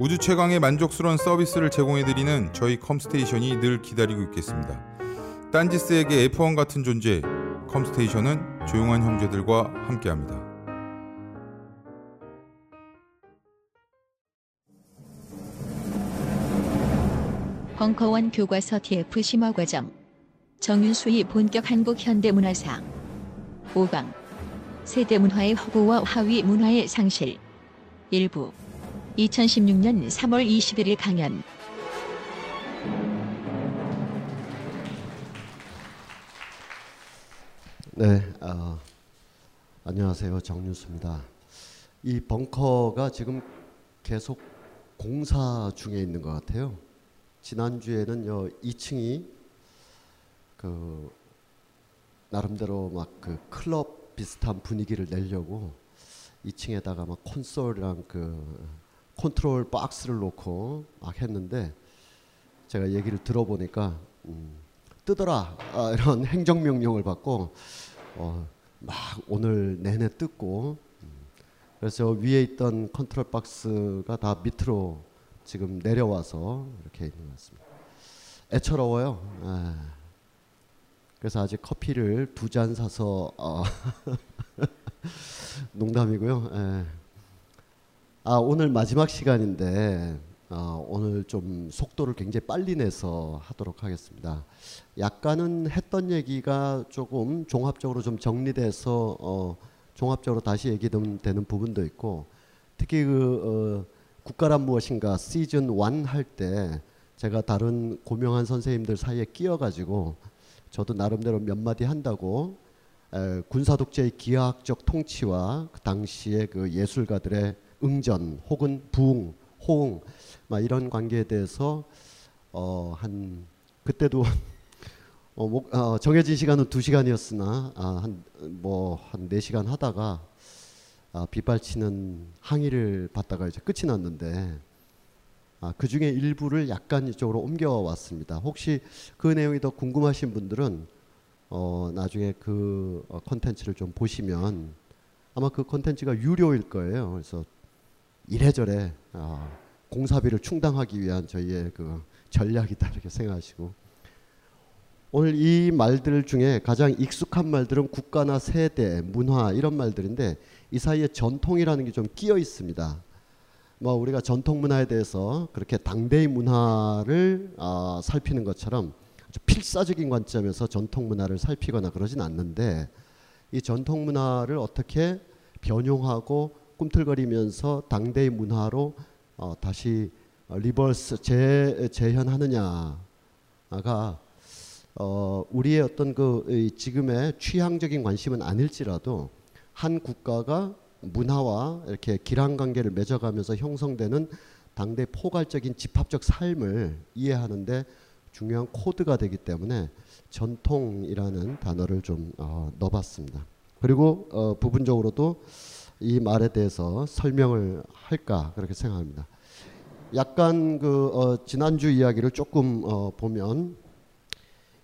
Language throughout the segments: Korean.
우주 최강의 만족스러운 서비스를 제공해드리는 저희 컴스테이션이 늘 기다리고 있겠습니다. 딴지스에게 F1 같은 존재, 컴스테이션은 조용한 형제들과 함께합니다. 벙커원 교과서 TF 심화 과정. 정윤수의 본격 한국 현대문화상. 5강. 세대문화의 허구와 하위 문화의 상실. 일부 2016년 3월 21일 강연 네, 어, 안녕하세요. 정윤수입니다. 이 벙커가 지금 계속 공사 중에 있는 것 같아요. 지난주에는 요 2층이 그 나름대로 막 그 클럽 비슷한 분위기를 내려고 2층에다가 막 콘솔이랑 그 컨트롤 박스를 놓고 막 했는데 제가 얘기를 들어보니까 음, 뜯어라, 이런 행정명령을 받고 어, 막 오늘 내내 뜯고 음, 그래서 위에 있던 컨트롤 박스가 다 밑으로 지금 내려와서 이렇게 있는 것 같습니다. 애처로워요. 에. 그래서 아직 커피를 두 잔 사서 어 농담이고요. 에. 아 오늘 마지막 시간인데 어, 오늘 좀 속도를 굉장히 빨리 내서 하도록 하겠습니다. 약간은 했던 얘기가 조금 종합적으로 좀 정리돼서 어, 종합적으로 다시 얘기되는 부분도 있고 특히 그 어, 국가란 무엇인가 시즌 1 할 때 제가 다른 고명한 선생님들 사이에 끼어가지고 저도 나름대로 몇 마디 한다고 에, 군사 독재의 기하학적 통치와 그 당시의 그 예술가들의 응전 혹은 부응, 호응 막 이런 관계에 대해서 어, 한 그때도 어, 목, 어, 정해진 시간은 두 시간이었으나 아, 한뭐한 네 시간 하다가 아, 빗발치는 항의를 받다가 이제 끝이 났는데 아, 그 중에 일부를 약간 이쪽으로 옮겨왔습니다. 혹시 그 내용이 더 궁금하신 분들은 어, 나중에 그 어, 컨텐츠를 좀 보시면 아마 그 컨텐츠가 유료일 거예요. 그래서 이래저래 어, 공사비를 충당하기 위한 저희의 그 전략이다 이렇게 생각하시고 오늘 이 말들 중에 가장 익숙한 말들은 국가나 세대, 문화 이런 말들인데 이 사이에 전통이라는 게 좀 끼어 있습니다. 뭐 우리가 전통 문화에 대해서 그렇게 당대의 문화를 어, 살피는 것처럼 필사적인 관점에서 전통 문화를 살피거나 그러진 않는데 이 전통 문화를 어떻게 변용하고 꿈틀거리면서 당대의 문화로 어, 다시 rebirth 재, 재현하느냐가 어, 우리의 어떤 그 지금의 취향적인 관심은 아닐지라도 한 국가가 문화와 이렇게 긴밀한 관계를 맺어가면서 형성되는 당대 포괄적인 집합적 삶을 이해하는데 중요한 코드가 되기 때문에 전통이라는 단어를 좀 어, 넣어봤습니다. 그리고 어, 부분적으로도 이 말에 대해서 설명을 할까 그렇게 생각합니다. 약간 그 어, 지난주 이야기를 조금 어, 보면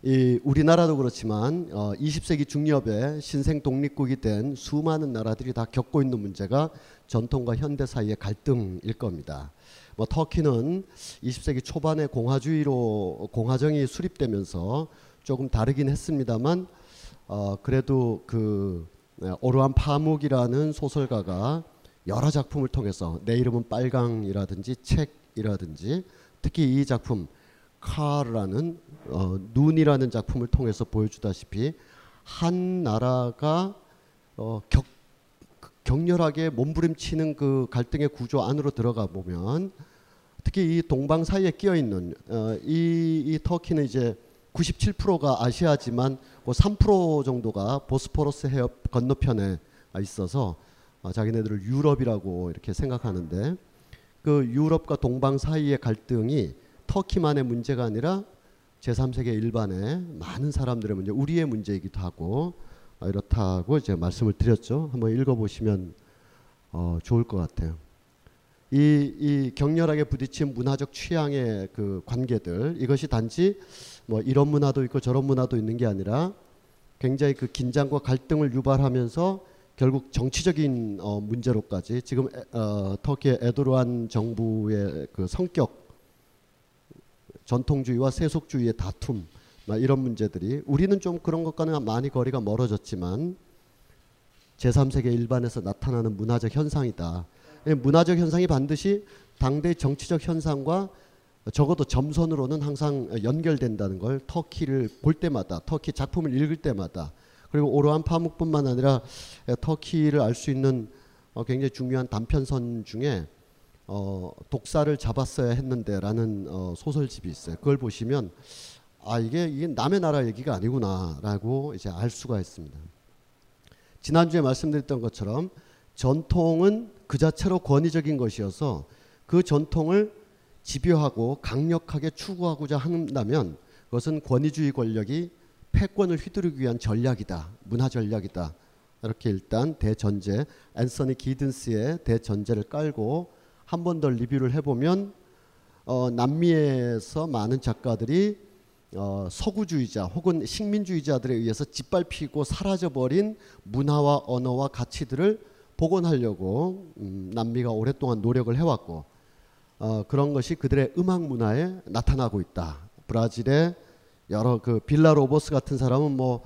이 우리나라도 그렇지만 어, 20세기 중엽에 신생 독립국이 된 수많은 나라들이 다 겪고 있는 문제가 전통과 현대 사이의 갈등일 겁니다. 뭐 터키는 20세기 초반에 공화주의로 공화정이 수립되면서 조금 다르긴 했습니다만 어, 그래도 그 네, 오르한 파묵이라는 소설가가 여러 작품을 통해서 내 이름은 빨강이라든지 책이라든지 특히 이 작품 카라는 어, 눈이라는 작품을 통해서 보여주다시피 한 나라가 어, 격, 격렬하게 몸부림치는 그 갈등의 구조 안으로 들어가 보면 특히 이 동방 사이에 끼어 있는 어, 이, 이 터키는 이제 97%가 아시아지만 그3% 정도가 보스포러스 해협 건너편에 있어서 어, 자기네들을 유럽이라고 이렇게 생각하는데 그 유럽과 동방 사이의 갈등이 터키만의 문제가 아니라 제3세계 일반의 많은 사람들의 문제, 우리의 문제이기도 하고 어, 이렇다고 이제 말씀을 드렸죠. 한번 읽어보시면 어, 좋을 것 같아요. 이, 이 격렬하게 부딪힌 문화적 취향의 그 관계들 이것이 단지 뭐 이런 문화도 있고 저런 문화도 있는 게 아니라 굉장히 그 긴장과 갈등을 유발하면서 결국 정치적인 어, 문제로까지 지금 에, 어, 터키의 에도르안 정부의 그 성격 전통주의와 세속주의의 다툼 이런 문제들이 우리는 좀 그런 것과는 많이 거리가 멀어졌지만 제3세계 일반에서 나타나는 문화적 현상이다. 문화적 현상이 반드시 당대 정치적 현상과 적어도 점선으로는 항상 연결된다는 걸 터키를 볼 때마다 터키 작품을 읽을 때마다 그리고 오로한 파묵뿐만 아니라 터키를 알 수 있는 어, 굉장히 중요한 단편선 중에 어, 독사를 잡았어야 했는데라는 어, 소설집이 있어요. 그걸 보시면 아 이게 이게 남의 나라 얘기가 아니구나라고 이제 알 수가 있습니다. 지난주에 말씀드렸던 것처럼 전통은 그 자체로 권위적인 것이어서 그 전통을 집요하고 강력하게 추구하고자 한다면 그것은 권위주의 권력이 패권을 휘두르기 위한 전략이다. 문화 전략이다. 이렇게 일단 대전제 앤서니 기든스의 대전제를 깔고 한 번 더 리뷰를 해보면 어, 남미에서 많은 작가들이 어, 서구주의자 혹은 식민주의자들에 의해서 짓밟히고 사라져버린 문화와 언어와 가치들을 복원하려고 음, 남미가 오랫동안 노력을 해왔고 어, 그런 것이 그들의 음악 문화에 나타나고 있다. 브라질의 여러 그 빌라 로버스 같은 사람은 뭐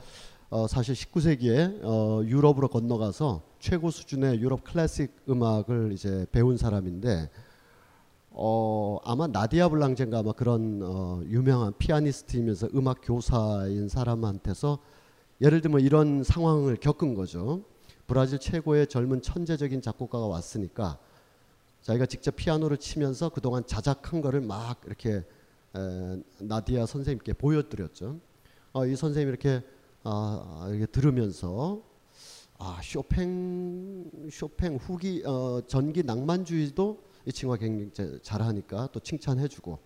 어, 사실 19세기에 어, 유럽으로 건너가서 최고 수준의 유럽 클래식 음악을 이제 배운 사람인데 어, 아마 나디아 블랑젠가 아마 그런 어, 유명한 피아니스트이면서 음악 교사인 사람한테서 예를 들면 이런 상황을 겪은 거죠. 브라질 최고의 젊은 천재적인 작곡가가 왔으니까 자기가 직접 피아노를 치면서 그동안 자작한 거를 막 이렇게 에, 나디아 선생님께 보여드렸죠. 어, 이 선생님이 이렇게 아, 이렇게 들으면서 아 쇼팽 쇼팽 후기 어, 전기 낭만주의도 이 친구가 굉장히 잘하니까 또 칭찬해주고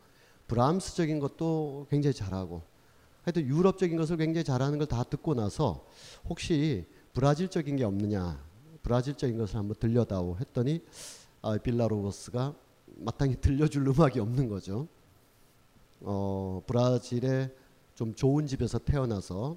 브람스적인 것도 굉장히 잘하고 하여튼 유럽적인 것을 굉장히 잘하는 걸 다 듣고 나서 혹시 브라질적인 게 없느냐 브라질적인 것을 한번 들려다오 했더니 아, 빌라로버스가 마땅히 들려줄 음악이 없는 거죠. 어, 브라질의 좀 좋은 집에서 태어나서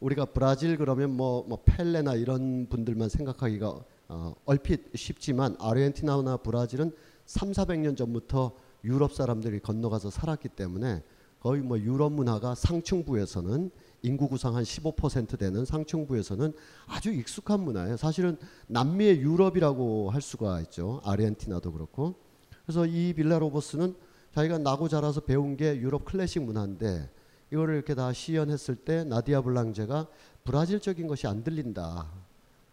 우리가 브라질 그러면 뭐, 뭐 펠레나 이런 분들만 생각하기가 어, 얼핏 쉽지만 아르헨티나나 브라질은 3, 400년 전부터 유럽 사람들이 건너가서 살았기 때문에 거의 뭐 유럽 문화가 상층부에서는 인구 구성 한 15% 되는 상층부에서는 아주 익숙한 문화예요. 사실은 남미의 유럽이라고 할 수가 있죠. 아르헨티나도 그렇고. 그래서 이 빌라로버스는 자기가 나고 자라서 배운 게 유럽 클래식 문화인데 이거를 이렇게 다 시연했을 때 나디아 블랑제가 브라질적인 것이 안 들린다.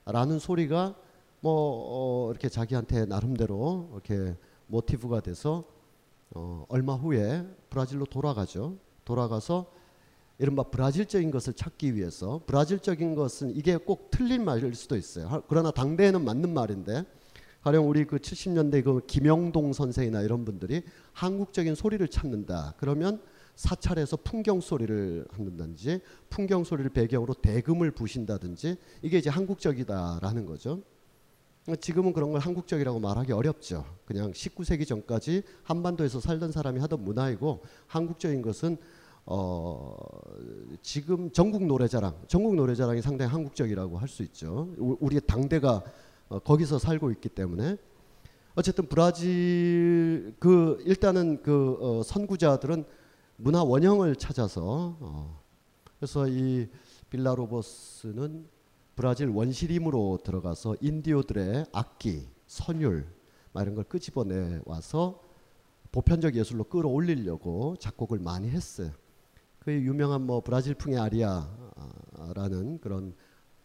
라는 소리가 뭐 어, 이렇게 자기한테 나름대로 이렇게 모티브가 돼서 어, 얼마 후에 브라질로 돌아가죠. 돌아가서 이른바 브라질적인 것을 찾기 위해서 브라질적인 것은 이게 꼭 틀린 말일 수도 있어요. 그러나 당대에는 맞는 말인데 가령 우리 그 70년대 그 김영동 선생이나 이런 분들이 한국적인 소리를 찾는다. 그러면 사찰에서 풍경 소리를 한다든지 풍경 소리를 배경으로 대금을 부신다든지 이게 이제 한국적이다라는 거죠. 지금은 그런 걸 한국적이라고 말하기 어렵죠. 그냥 19세기 전까지 한반도에서 살던 사람이 하던 문화이고 한국적인 것은 어, 지금 전국 노래자랑, 전국 노래자랑이 상당히 한국적이라고 할 수 있죠. 우- 우리의 당대가 어, 거기서 살고 있기 때문에 어쨌든 브라질 그 일단은 그 어, 선구자들은 문화 원형을 찾아서 어, 그래서 이 빌라로버스는 브라질 원시림으로 들어가서 인디오들의 악기, 선율 막 이런 걸 끄집어내 와서 보편적 예술로 끌어올리려고 작곡을 많이 했어요. 그 유명한 뭐 브라질풍의 아리아라는 그런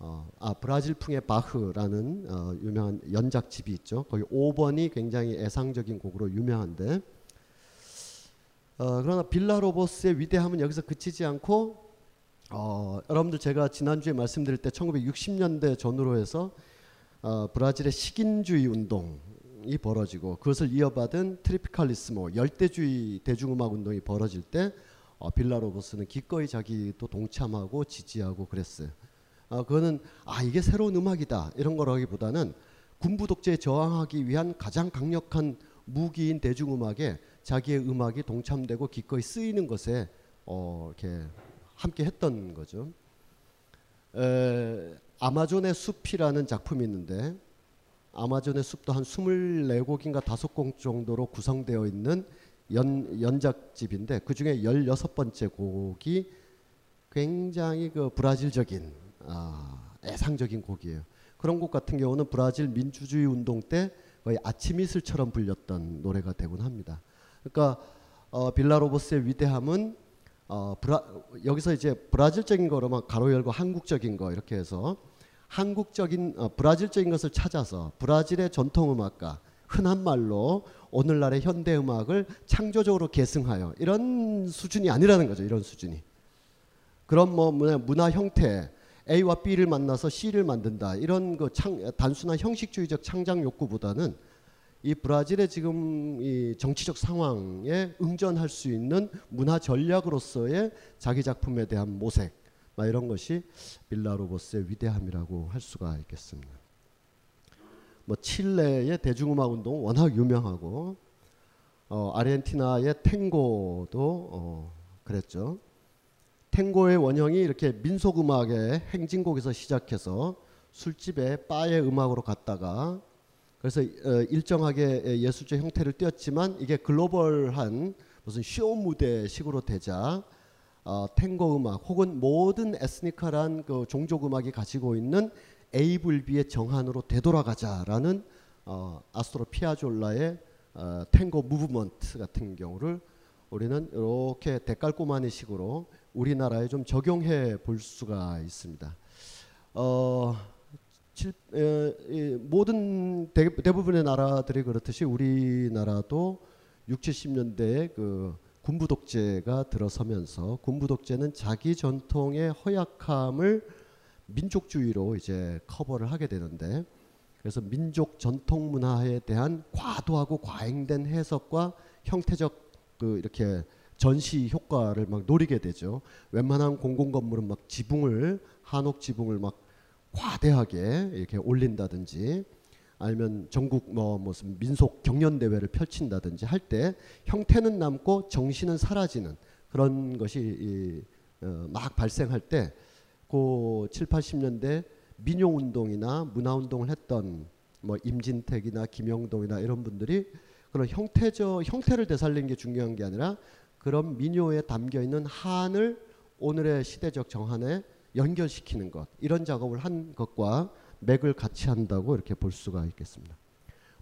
어, 아 브라질풍의 바흐라는 어, 유명한 연작집이 있죠. 거기 5번이 굉장히 애상적인 곡으로 유명한데 어, 그러나 빌라로버스의 위대함은 여기서 그치지 않고 어, 여러분들 제가 지난주에 말씀드릴 때 1960년대 전후로 해서 어, 브라질의 식인주의 운동이 벌어지고 그것을 이어받은 트리피칼리스모 열대주의 대중음악 운동이 벌어질 때 어, 빌라로버스는 기꺼이 자기도 동참하고 지지하고 그랬어요. 어, 그거는 아 이게 새로운 음악이다 이런 거라기보다는 군부 독재에 저항하기 위한 가장 강력한 무기인 대중음악에 자기의 음악이 동참되고 기꺼이 쓰이는 것에 어, 이렇게 함께 했던 거죠. 에, 아마존의 숲이라는 작품이 있는데 아마존의 숲도 한 24곡인가 5곡 정도로 구성되어 있는 연, 연작집인데 그 중에 16번째 곡이 굉장히 그 브라질적인 아, 애상적인 곡이에요. 그런 곡 같은 경우는 브라질 민주주의 운동 때 거의 아침 이슬처럼 불렸던 노래가 되곤 합니다. 그러니까 어, 빌라로버스의 위대함은 어, 브라, 여기서 이제 브라질적인 거로만 가로 열고 한국적인 거 이렇게 해서 한국적인 어, 브라질적인 것을 찾아서 브라질의 전통 음악가 흔한 말로 오늘날의 현대 음악을 창조적으로 계승하여 이런 수준이 아니라는 거죠. 이런 수준이. 그런 뭐 문화, 형태 A와 B를 만나서 C를 만든다 이런 그 창, 단순한 형식주의적 창작 욕구보다는 이 브라질의 지금 이 정치적 상황에 응전할 수 있는 문화 전략으로서의 자기 작품에 대한 모색 막 이런 것이 빌라로버스의 위대함이라고 할 수가 있겠습니다. 뭐 칠레의 대중음악 운동 워낙 유명하고 어, 아르헨티나의 탱고도 어, 그랬죠. 탱고의 원형이 이렇게 민속 음악의 행진곡에서 시작해서 술집에 바의 음악으로 갔다가 그래서 어, 일정하게 예술적 형태를 띄었지만 이게 글로벌한 무슨 쇼 무대식으로 되자 어, 탱고 음악 혹은 모든 에스니컬한 그 종족 음악이 가지고 있는 에이블비의 정한으로 되돌아가자라는 어, 아스트로 피아졸라의 어, 탱고 무브먼트 같은 경우를 우리는 이렇게 대깔꼬마니 식으로 우리나라에 좀 적용해 볼 수가 있습니다. 어, 칠, 에, 이, 모든 대, 대부분의 나라들이 그렇듯이 우리나라도 6, 70년대에 그 군부 독재가 들어서면서 군부 독재는 자기 전통의 허약함을 민족주의로 이제 커버를 하게 되는데 그래서 민족 전통 문화에 대한 과도하고 과잉된 해석과 형태적 그 이렇게 전시 효과를 막 노리게 되죠. 웬만한 공공 건물은 막 지붕을 한옥 지붕을 막 과대하게 이렇게 올린다든지 아니면 전국 뭐 무슨 민속 경연 대회를 펼친다든지 할 때 형태는 남고 정신은 사라지는 그런 것이 이, 어, 막 발생할 때 그 7, 80년대 민요 운동이나 문화 운동을 했던 뭐 임진택이나 김영동이나 이런 분들이 그런 형태적 형태를 되살리는 게 중요한 게 아니라 그런 민요에 담겨 있는 한을 오늘의 시대적 정한에 연결시키는 것 이런 작업을 한 것과 맥을 같이 한다고 이렇게 볼 수가 있겠습니다.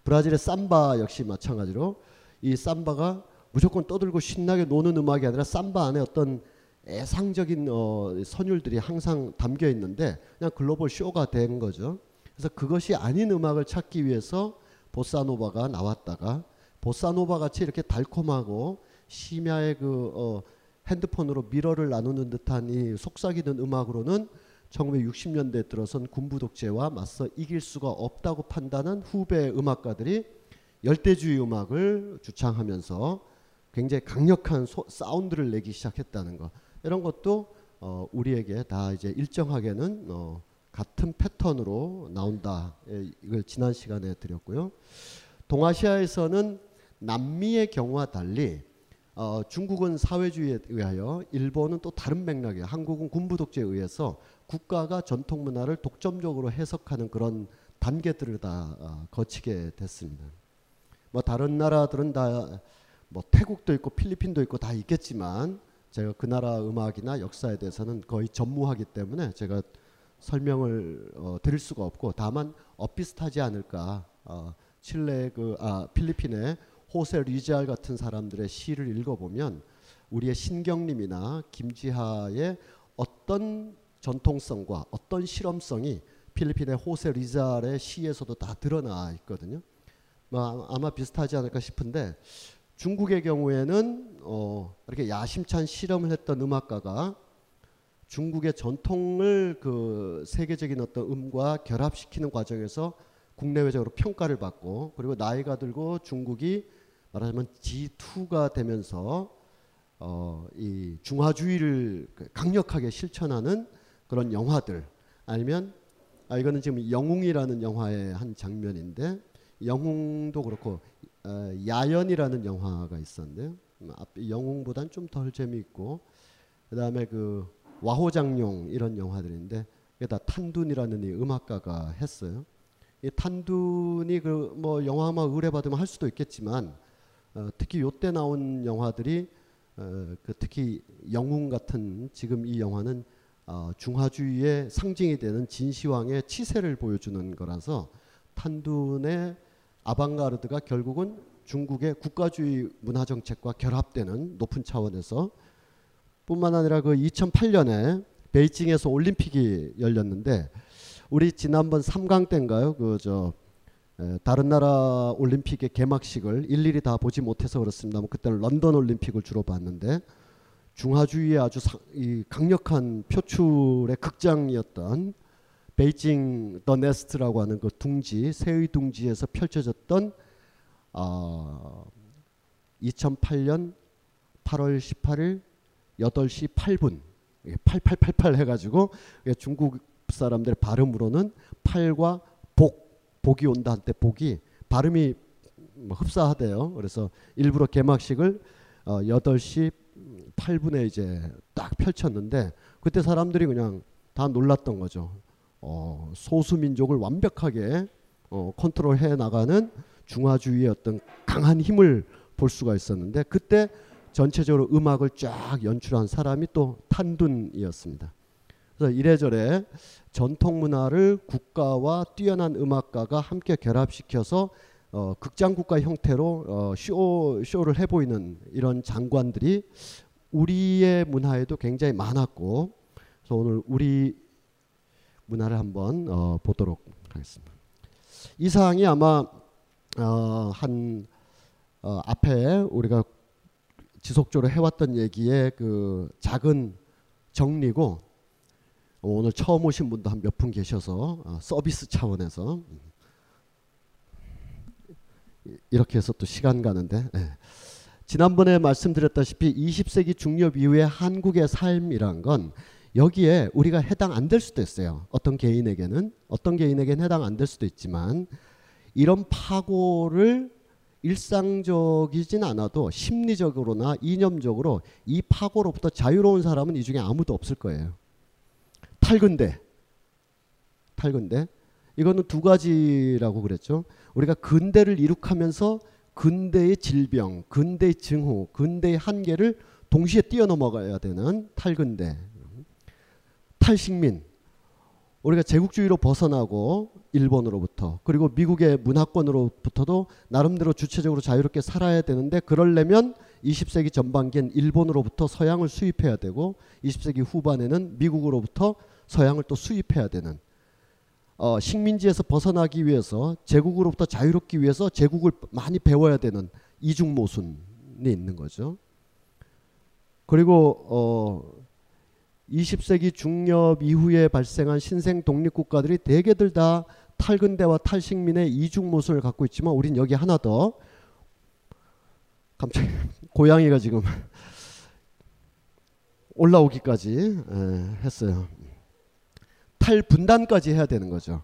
브라질의 삼바 역시 마찬가지로 이 삼바가 무조건 떠들고 신나게 노는 음악이 아니라 삼바 안에 어떤 애상적인 어, 선율들이 항상 담겨 있는데 그냥 글로벌 쇼가 된 거죠. 그래서 그것이 아닌 음악을 찾기 위해서 보사노바가 나왔다가 보사노바 같이 이렇게 달콤하고 심야의 그 어, 핸드폰으로 미러를 나누는 듯한 이 속삭이는 음악으로는 1960년대 들어선 군부 독재와 맞서 이길 수가 없다고 판단한 후배 음악가들이 열대주의 음악을 주창하면서 굉장히 강력한 소, 사운드를 내기 시작했다는 것 이런 것도 어, 우리에게 다 이제 일정하게는 어, 같은 패턴으로 나온다. 예, 이걸 지난 시간에 드렸고요. 동아시아에서는 남미의 경우와 달리 어, 중국은 사회주의에 의하여 일본은 또 다른 맥락이에요. 한국은 군부 독재에 의해서 국가가 전통 문화를 독점적으로 해석하는 그런 단계들을 다 어, 거치게 됐습니다. 뭐 다른 나라들은 다 뭐 태국도 있고 필리핀도 있고 다 있겠지만 제가 그 나라 음악이나 역사에 대해서는 거의 전무하기 때문에 제가 설명을 어, 드릴 수가 없고 다만 엇비슷하지 않을까. 어, 칠레 그아 필리핀의 호세 리잘 같은 사람들의 시를 읽어보면 우리의 신경림이나 김지하의 어떤 전통성과 어떤 실험성이 필리핀의 호세 리잘의 시에서도 다 드러나 있거든요. 뭐 아마 비슷하지 않을까 싶은데 중국의 경우에는 어 이렇게 야심찬 실험을 했던 음악가가 중국의 전통을 그 세계적인 어떤 음과 결합시키는 과정에서 국내외적으로 평가를 받고 그리고 나이가 들고 중국이 말하자면 G2가 되면서 어, 이 중화주의를 그 강력하게 실천하는 그런 영화들. 아니면 아 이거는 지금 영웅이라는 영화의 한 장면인데 영웅도 그렇고 어, 야연이라는 영화가 있었는데요. 음, 영웅보단 좀 덜 재미있고 그다음에 그 와호장룡 이런 영화들인데 이게 다 탄둔이라는 이 음악가가 했어요. 이 탄둔이 그 뭐 영화만 의뢰받으면 할 수도 있겠지만 어, 특히 요때 나온 영화들이 어, 그 특히 영웅 같은 지금 이 영화는 어, 중화주의의 상징이 되는 진시황의 치세를 보여주는 거라서 탄둔의 아방가르드가 결국은 중국의 국가주의 문화 정책과 결합되는 높은 차원에서 뿐만 아니라 그 2008년에 베이징에서 올림픽이 열렸는데 우리 지난번 3강 때인가요? 그 저 다른 나라 올림픽의 개막식을 일일이 다 보지 못해서 그렇습니다만 그때는 런던 올림픽을 주로 봤는데 중화주의의 아주 강력한 표출의 극장이었던 베이징 더 네스트라고 하는 그 둥지 새의 둥지에서 펼쳐졌던 어, 2008년 8월 18일 8시 8분 8888 해가지고 중국 사람들 발음으로는 팔과 복이 온다 할 때 복이 발음이 뭐 흡사하대요. 그래서 일부러 개막식을 어 8시 8분에 이제 딱 펼쳤는데 그때 사람들이 그냥 다 놀랐던 거죠. 어 소수 민족을 완벽하게 어 컨트롤해 나가는 중화주의의 어떤 강한 힘을 볼 수가 있었는데 그때 전체적으로 음악을 쫙 연출한 사람이 또 탄둔이었습니다. 그래서 이래저래 전통 문화를 국가와 뛰어난 음악가가 함께 결합시켜서 어, 극장 국가 형태로 어, 쇼 쇼를 해 보이는 이런 장관들이 우리의 문화에도 굉장히 많았고, 그래서 오늘 우리 문화를 한번 어, 보도록 하겠습니다. 이 사항이 아마 어, 한 어, 앞에 우리가 지속적으로 해왔던 얘기의 그 작은 정리고 오늘 처음 오신 분도 한 몇 분 계셔서 어, 서비스 차원에서 음. 이렇게 해서 또 시간 가는데 네. 지난번에 말씀드렸다시피 20세기 중엽 이후의 한국의 삶이란 건 여기에 우리가 해당 안 될 수도 있어요. 어떤 개인에게는 어떤 개인에게는 해당 안 될 수도 있지만 이런 파고를 일상적이진 않아도 심리적으로나 이념적으로 이 파고로부터 자유로운 사람은 이 중에 아무도 없을 거예요. 탈근대. 탈근대. 이거는 두 가지라고 그랬죠. 우리가 근대를 이룩하면서 근대의 질병, 근대의 증후, 근대의 한계를 동시에 뛰어넘어가야 되는 탈근대. 탈식민. 우리가 제국주의로 벗어나고 일본으로부터 그리고 미국의 문화권으로부터도 나름대로 주체적으로 자유롭게 살아야 되는데 그러려면 20세기 전반기엔 일본으로부터 서양을 수입해야 되고 20세기 후반에는 미국으로부터 서양을 또 수입해야 되는 어, 식민지에서 벗어나기 위해서 제국으로부터 자유롭기 위해서 제국을 많이 배워야 되는 이중 모순이 있는 거죠. 그리고 어, 20세기 중엽 이후에 발생한 신생 독립국가들이 대개들 다 탈근대와 탈식민의 이중 모순을 갖고 있지만 우린 여기 하나 더 깜짝 고양이가 지금 올라오기까지 에, 했어요. 탈분단까지 해야 되는 거죠.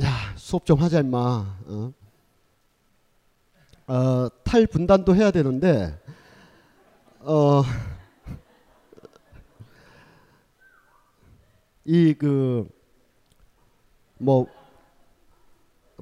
야 수업 좀 하자 임마. 어? 어, 탈분단도 해야 되는데 어, 이 그 뭐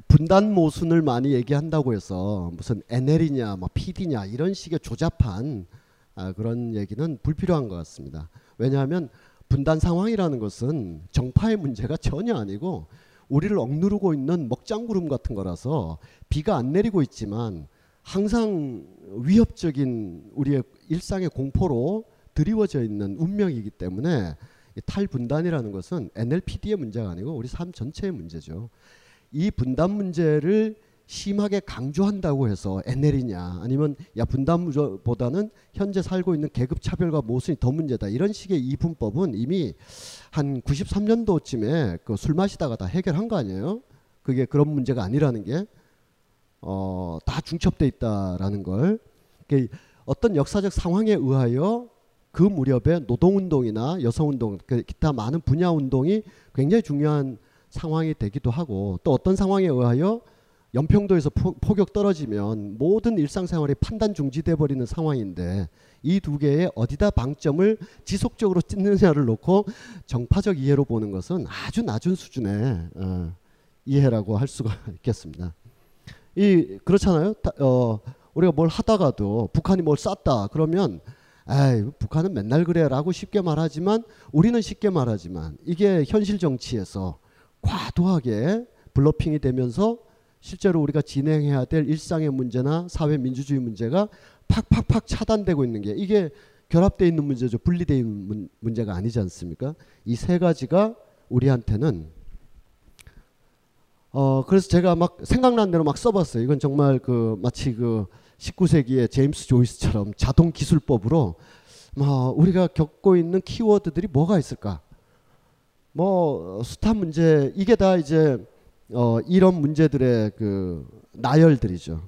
분단 모순을 많이 얘기한다고 해서 무슨 NL이냐 뭐 PD냐 이런 식의 조잡한 아, 그런 얘기는 불필요한 것 같습니다. 왜냐하면 분단 상황이라는 것은 정파의 문제가 전혀 아니고 우리를 억누르고 있는 먹장구름 같은 거라서 비가 안 내리고 있지만 항상 위협적인 우리의 일상의 공포로 드리워져 있는 운명이기 때문에 탈분단이라는 것은 NLPD의 문제가 아니고 우리 삶 전체의 문제죠. 이 분단 문제를 심하게 강조한다고 해서 NL이냐 아니면 야 분단보다는 현재 살고 있는 계급 차별과 모순이 더 문제다 이런 식의 이 분법은 이미 한 93년도쯤에 그 술 마시다가 다 해결한 거 아니에요? 그게 그런 문제가 아니라는 게 어, 다 중첩돼 있다라는 걸 어떤 역사적 상황에 의하여 그 무렵에 노동운동이나 여성운동, 그 기타 많은 분야 운동이 굉장히 중요한 상황이 되기도 하고 또 어떤 상황에 의하여 연평도에서 포, 격 떨어지면 모든 일상생활이 판단 중지돼 버리는 상황인데 이 두 개의 어디다 방점을 지속적으로 찢느냐를 놓고 정파적 이해로 보는 것은 아주 낮은 수준의 어, 이해라고 할 수가 있겠습니다. 이 그렇잖아요. 다, 어, 우리가 뭘 하다가도 북한이 뭘 쐈다 그러면 에이, 북한은 맨날 그래라고 쉽게 말하지만 우리는 쉽게 말하지만 이게 현실 정치에서 과도하게 블러핑이 되면서 실제로 우리가 진행해야 될 일상의 문제나 사회 민주주의 문제가 팍팍팍 차단되고 있는 게 이게 결합되어 있는 문제죠. 분리되어 있는 문제가 아니지 않습니까? 이 세 가지가 우리한테는 어 그래서 제가 막 생각난 대로 막 써봤어요. 이건 정말 그 마치 그 19세기의 제임스 조이스처럼 자동 기술법으로 뭐 우리가 겪고 있는 키워드들이 뭐가 있을까? 뭐 수타 문제 이게 다 이제 어, 이런 문제들의 그 나열들이죠.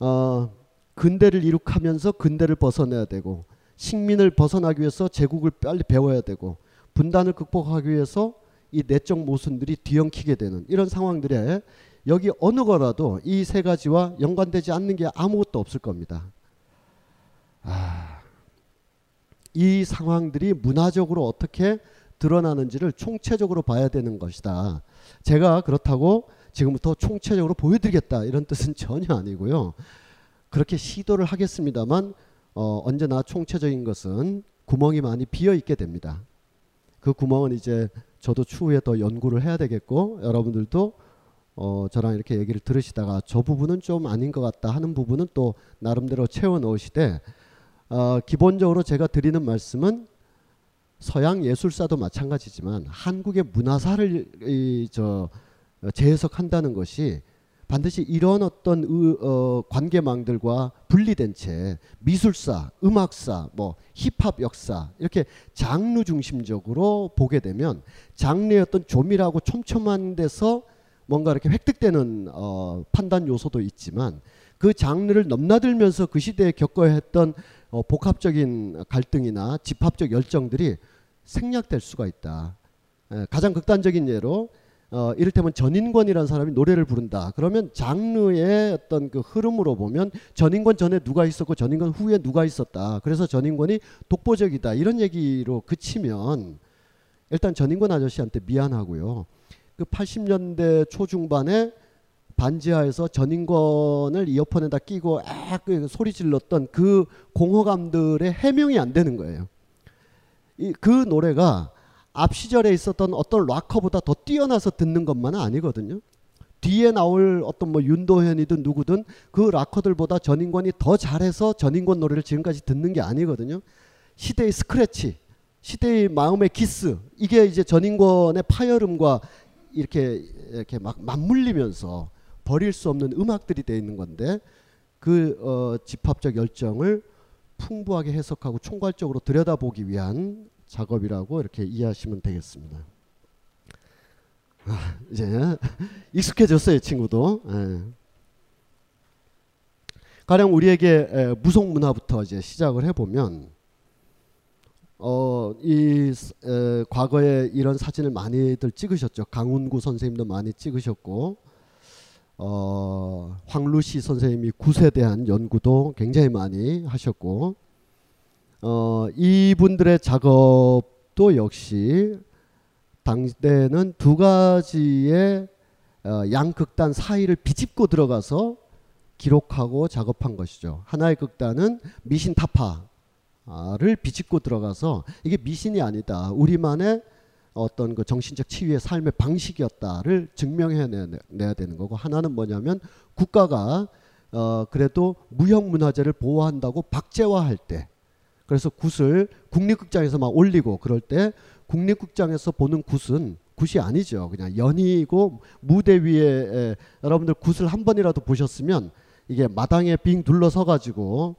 어, 근대를 이룩하면서 근대를 벗어내야 되고 식민을 벗어나기 위해서 제국을 빨리 배워야 되고 분단을 극복하기 위해서 이 내적 모순들이 뒤엉키게 되는 이런 상황들에 여기 어느 거라도 이 세 가지와 연관되지 않는 게 아무것도 없을 겁니다. 아, 이 상황들이 문화적으로 어떻게 드러나는지를 총체적으로 봐야 되는 것이다. 제가 그렇다고 지금부터 총체적으로 보여드리겠다 이런 뜻은 전혀 아니고요. 그렇게 시도를 하겠습니다만 어, 언제나 총체적인 것은 구멍이 많이 비어 있게 됩니다. 그 구멍은 이제 저도 추후에 더 연구를 해야 되겠고 여러분들도 어, 저랑 이렇게 얘기를 들으시다가 저 부분은 좀 아닌 것 같다 하는 부분은 또 나름대로 채워 넣으시되 어, 기본적으로 제가 드리는 말씀은 서양 예술사도 마찬가지지만 한국의 문화사를 이, 저 재해석한다는 것이 반드시 이런 어떤 의, 어, 관계망들과 분리된 채 미술사, 음악사, 뭐 힙합 역사 이렇게 장르 중심적으로 보게 되면 장르의 어떤 조밀하고 촘촘한 데서 뭔가 이렇게 획득되는 어, 판단 요소도 있지만 그 장르를 넘나들면서 그 시대에 겪어야 했던 어, 복합적인 갈등이나 집합적 열정들이 생략될 수가 있다. 에, 예, 가장 극단적인 예로 어, 이를테면 전인권이라는 사람이 노래를 부른다. 그러면 장르의 어떤 그 흐름으로 보면 전인권 전에 누가 있었고 전인권 후에 누가 있었다. 그래서 전인권이 독보적이다. 이런 얘기로 그치면 일단 전인권 아저씨한테 미안하고요. 그 80년대 초중반에 반지하에서 전인권을 이어폰에다 끼고 아, 그 소리 질렀던 그 공허감들의 해명이 안 되는 거예요. 이, 그 노래가 앞 시절에 있었던 어떤 락커보다 더 뛰어나서 듣는 것만은 아니거든요. 뒤에 나올 어떤 뭐 윤도현이든 누구든 그 락커들보다 전인권이 더 잘해서 전인권 노래를 지금까지 듣는 게 아니거든요. 시대의 스크래치, 시대의 마음의 키스 이게 이제 전인권의 파열음과 이렇게 이렇게 막 맞물리면서 버릴 수 없는 음악들이 돼 있는 건데 그 어, 집합적 열정을 풍부하게 해석하고 총괄적으로 들여다보기 위한 작업이라고 이렇게 이해하시면 되겠습니다. 아, 이제 익숙해졌어요, 친구도. 예. 가령 우리에게 무속 문화부터 이제 시작을 해보면, 어, 이 에, 과거에 이런 사진을 많이들 찍으셨죠. 강훈구 선생님도 많이 찍으셨고, 어, 황루시 선생님이 굿에 대한 연구도 굉장히 많이 하셨고 어, 이분들의 작업도 역시 당대는 두 가지의 어, 양극단 사이를 비집고 들어가서 기록하고 작업한 것이죠. 하나의 극단은 미신 타파 를 비집고 들어가서 이게 미신이 아니다. 우리만의 어떤 그 정신적 치유의 삶의 방식이었다를 증명해내야 되는 거고 하나는 뭐냐면 국가가 어 그래도 무형 문화재를 보호한다고 박제화할 때 그래서 굿을 국립극장에서 막 올리고 그럴 때 국립극장에서 보는 굿은 굿이 아니죠. 그냥 연이고 무대 위에 에, 여러분들 굿을 한 번이라도 보셨으면 이게 마당에 빙 둘러서 가지고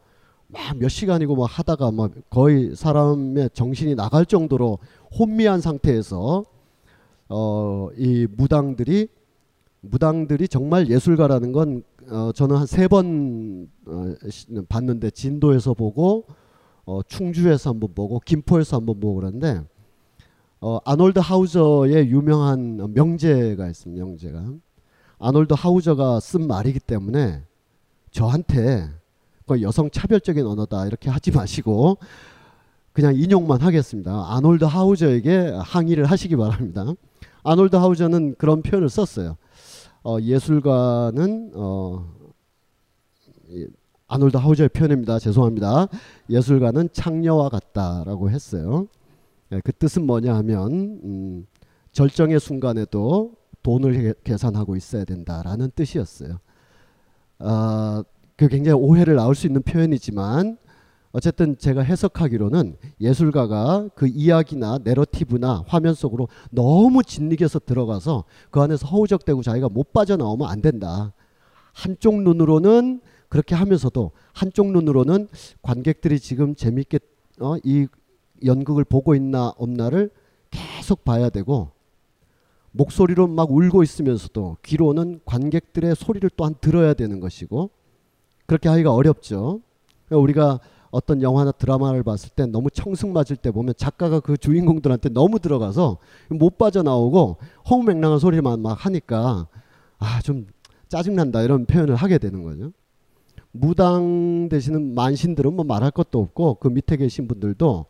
막 몇 시간이고 막 하다가 막 거의 사람의 정신이 나갈 정도로 혼미한 상태에서 어 이 무당들이 무당들이 정말 예술가라는 건 어 저는 한 세번 어 봤는데 진도에서 보고 어 충주에서 한번 보고 김포에서 한번 보고 그런데 어 아놀드 하우저의 유명한 명제가 있습니다. 명제가 아놀드 하우저가 쓴 말이기 때문에 저한테 그 여성 차별적인 언어다 이렇게 하지 마시고 그냥 인용만 하겠습니다. 아놀드 하우저에게 항의를 하시기 바랍니다. 아놀드 하우저는 그런 표현을 썼어요. 어, 예술가는 어, 아놀드 하우저의 표현입니다. 죄송합니다. 예술가는 창녀와 같다라고 했어요. 네, 그 뜻은 뭐냐 하면 음, 절정의 순간에도 돈을 계산하고 있어야 된다라는 뜻이었어요. 아, 그 굉장히 오해를 낳을 수 있는 표현이지만 어쨌든 제가 해석하기로는 예술가가 그 이야기나 내러티브나 화면 속으로 너무 짓이겨서 들어가서 그 안에서 허우적대고 자기가 못 빠져나오면 안 된다. 한쪽 눈으로는 그렇게 하면서도 한쪽 눈으로는 관객들이 지금 재밌게 어, 이 연극을 보고 있나 없나를 계속 봐야 되고 목소리로 막 울고 있으면서도 귀로는 관객들의 소리를 또한 들어야 되는 것이고 그렇게 하기가 어렵죠. 그러니까 우리가 어떤 영화나 드라마를 봤을 때 너무 청승 맞을 때 보면 작가가 그 주인공들한테 너무 들어가서 못 빠져나오고 허무맹랑한 소리만 막 하니까 아 좀 짜증난다 이런 표현을 하게 되는 거죠. 무당 되시는 만신들은 뭐 말할 것도 없고 그 밑에 계신 분들도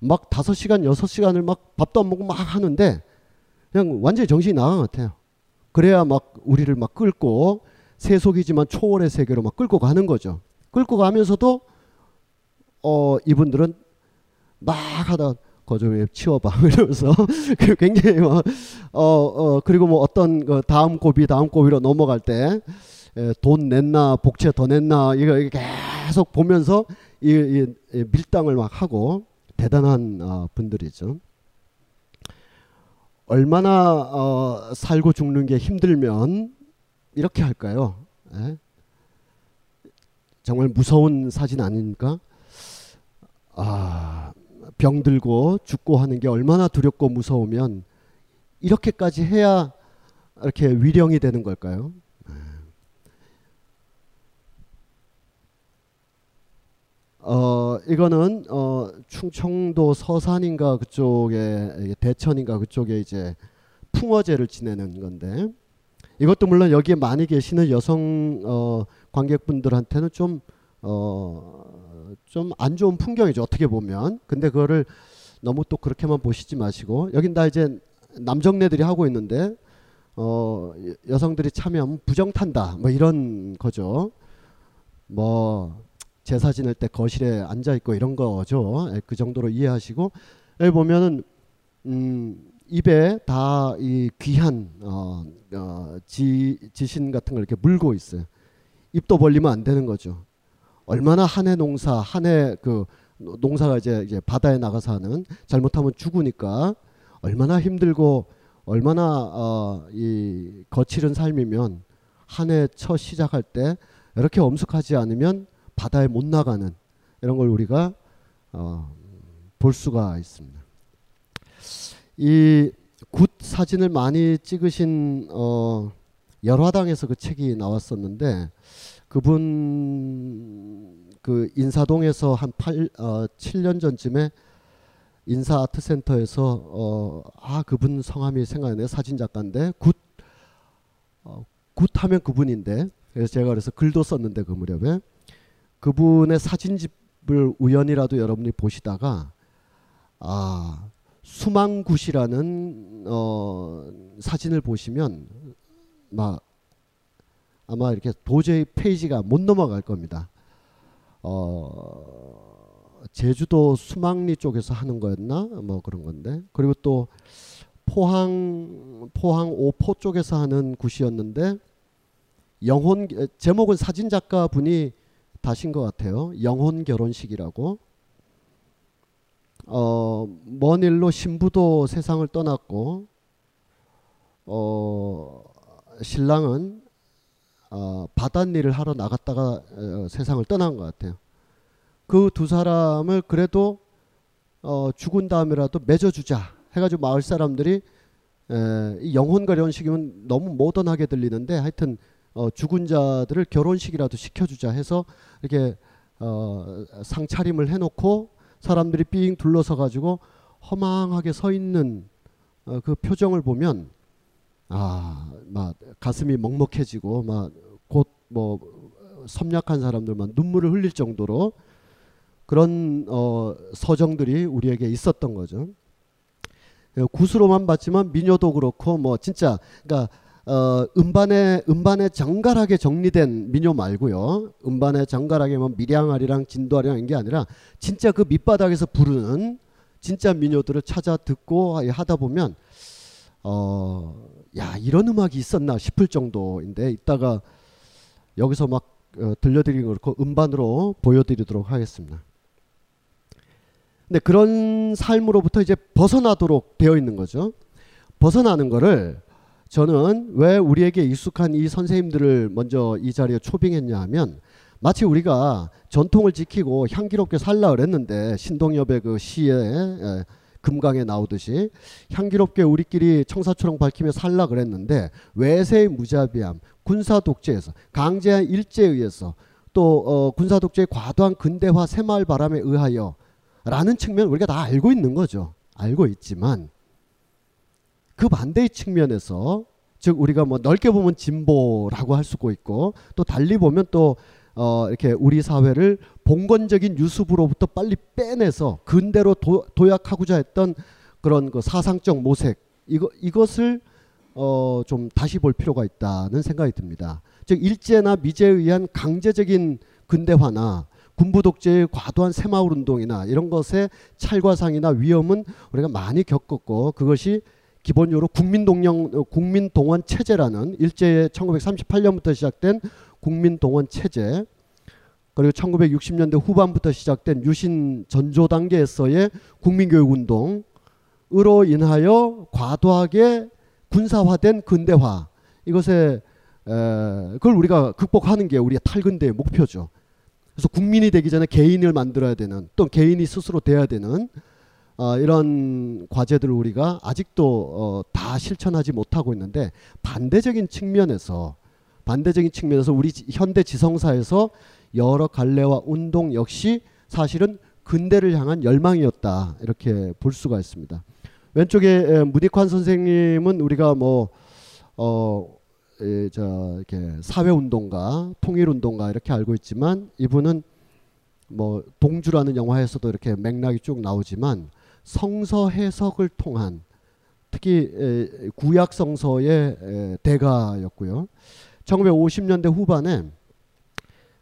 막 다섯 시간 여섯 시간을 막 밥도 안 먹고 막 하는데 그냥 완전히 정신이 나간 것 같아요. 그래야 막 우리를 막 끌고 세속이지만 초월의 세계로 막 끌고 가는 거죠. 끌고 가면서도 어 이분들은 막 하다 거좀 치워봐 이러면서 그 굉장히 뭐, 어, 어 그리고 뭐 어떤 그 다음 고비 다음 고비로 넘어갈 때 돈 냈나 복채 더 냈나 이거 계속 보면서 이, 이, 이 밀당을 막 하고 대단한 어, 분들이죠. 얼마나 어, 살고 죽는 게 힘들면 이렇게 할까요? 에? 정말 무서운 사진 아닙니까? 아, 병들고 죽고 하는 게 얼마나 두렵고 무서우면 이렇게까지 해야 이렇게 위령이 되는 걸까요? 어 이거는 어 충청도 서산인가 그쪽에 대천인가 그쪽에 이제 풍어제를 지내는 건데 이것도 물론 여기에 많이 계시는 여성 어 관객분들한테는 좀어 좋은 풍경이죠 어떻게 보면 근데 그거를 너무 또 그렇게만 보시지 마시고 여긴 다 이제 남정네들이 하고 있는데 어 여성들이 참여하면 부정 탄다 뭐 이런 거죠 뭐 제사 지낼 때 거실에 앉아 있고 이런 거죠. 예, 그 정도로 이해하시고 여기 보면은 음 입에 다 이 귀한 어, 어, 지, 지신 같은 걸 이렇게 물고 있어요. 입도 벌리면 안 되는 거죠. 얼마나 한 해 농사, 한 해 그 농사가 이제, 이제 바다에 나가서 하는 잘못하면 죽으니까 얼마나 힘들고 얼마나 어, 이 거칠은 삶이면 한 해 첫 시작할 때 이렇게 엄숙하지 않으면 바다에 못 나가는 이런 걸 우리가 어, 볼 수가 있습니다. 이 굿 사진을 많이 찍으신 어, 열화당에서 그 책이 나왔었는데 그분 그 인사동에서 한 8, 어, 7년 전쯤에 인사 아트 센터에서 어, 아 그분 성함이 생각나네. 사진 작가인데 굿 어, 굿 하면 그분인데. 그래서 제가 그래서 글도 썼는데 그 무렵에. 그분의 사진집을 우연이라도 여러분이 보시다가 아 수망굿이라는 어, 사진을 보시면 막 아마 이렇게 도저히 페이지가 못 넘어갈 겁니다. 어, 제주도 수망리 쪽에서 하는 거였나 뭐 그런 건데 그리고 또 포항 포항 오포 쪽에서 하는 굿이었는데 영혼 제목은 사진 작가 분이 다신 것 같아요. 영혼 결혼식이라고 어, 먼 일로 신부도 세상을 떠났고 어, 신랑은 어, 바닷일을 하러 나갔다가 어, 세상을 떠난 것 같아요. 그 두 사람을 그래도 어, 죽은 다음이라도 맺어주자 해가지고 마을 사람들이 에, 이 영혼 결혼식이면 너무 모던하게 들리는데 하여튼 어, 죽은 자들을 결혼식이라도 시켜주자 해서 이렇게 어, 상차림을 해놓고 사람들이 삥 둘러서 가지고 허망하게 서 있는 어, 그 표정을 보면 아, 막 가슴이 먹먹해지고 막 곧뭐 섬약한 사람들만 눈물을 흘릴 정도로 그런 어, 서정들이 우리에게 있었던 거죠. 예, 구스로만 봤지만 미녀도 그렇고 뭐 진짜 그러니까 어, 음반에 음반에 정갈하게 정리된 민요 말고요. 음반에 정갈하게 뭐 미량아리랑 진도아리랑 이게 아니라 진짜 그 밑바닥에서 부르는 진짜 민요들을 찾아 듣고 하다 보면 어, 야 이런 음악이 있었나 싶을 정도인데 이따가 여기서 막 어, 들려드리는 그렇고 음반으로 보여드리도록 하겠습니다. 근데 그런 삶으로부터 이제 벗어나도록 되어 있는 거죠. 벗어나는 거를 저는 왜 우리에게 익숙한 이 선생님들을 먼저 이 자리에 초빙했냐 하면 마치 우리가 전통을 지키고 향기롭게 살라 그랬는데 신동엽의 그 시에 에, 금강에 나오듯이 향기롭게 우리끼리 청사초롱 밝히며 살라 그랬는데 외세의 무자비함, 군사 독재에서 강제한 일제에 의해서 또 어, 군사 독재의 과도한 근대화 새마을 바람에 의하여 라는 측면 우리가 다 알고 있는 거죠. 알고 있지만 그 반대의 측면에서 즉 우리가 뭐 넓게 보면 진보라고 할 수도 있고 또 달리 보면 또 어, 이렇게 우리 사회를 봉건적인 유습으로부터 빨리 빼내서 근대로 도, 도약하고자 했던 그런 그 사상적 모색 이거 이것을 어, 좀 다시 볼 필요가 있다는 생각이 듭니다. 즉 일제나 미제에 의한 강제적인 근대화나 군부 독재의 과도한 새마을 운동이나 이런 것의 찰과상이나 위험은 우리가 많이 겪었고 그것이 기본적으로 국민동령 국민동원 체제라는 일제의 1938년부터 시작된 국민동원 체제 그리고 1960년대 후반부터 시작된 유신 전조 단계에서의 국민교육 운동으로 인하여 과도하게 군사화된 근대화 이것에 에, 그걸 우리가 극복하는 게 우리의 탈근대의 목표죠. 그래서 국민이 되기 전에 개인을 만들어야 되는 또 개인이 스스로 돼야 되는 어, 이런 과제들을 우리가 아직도 어, 다 실천하지 못하고 있는데 반대적인 측면에서 반대적인 측면에서 우리 현대 지성사에서 여러 갈래와 운동 역시 사실은 근대를 향한 열망이었다 이렇게 볼 수가 있습니다. 왼쪽에 문익환 선생님은 우리가 뭐 어, 에, 저 이렇게 사회 운동가, 통일 운동가 이렇게 알고 있지만 이분은 뭐 동주라는 영화에서도 이렇게 맥락이 쭉 나오지만 성서 해석을 통한 특히 에, 구약 성서의 에, 대가였고요. 1950년대 후반에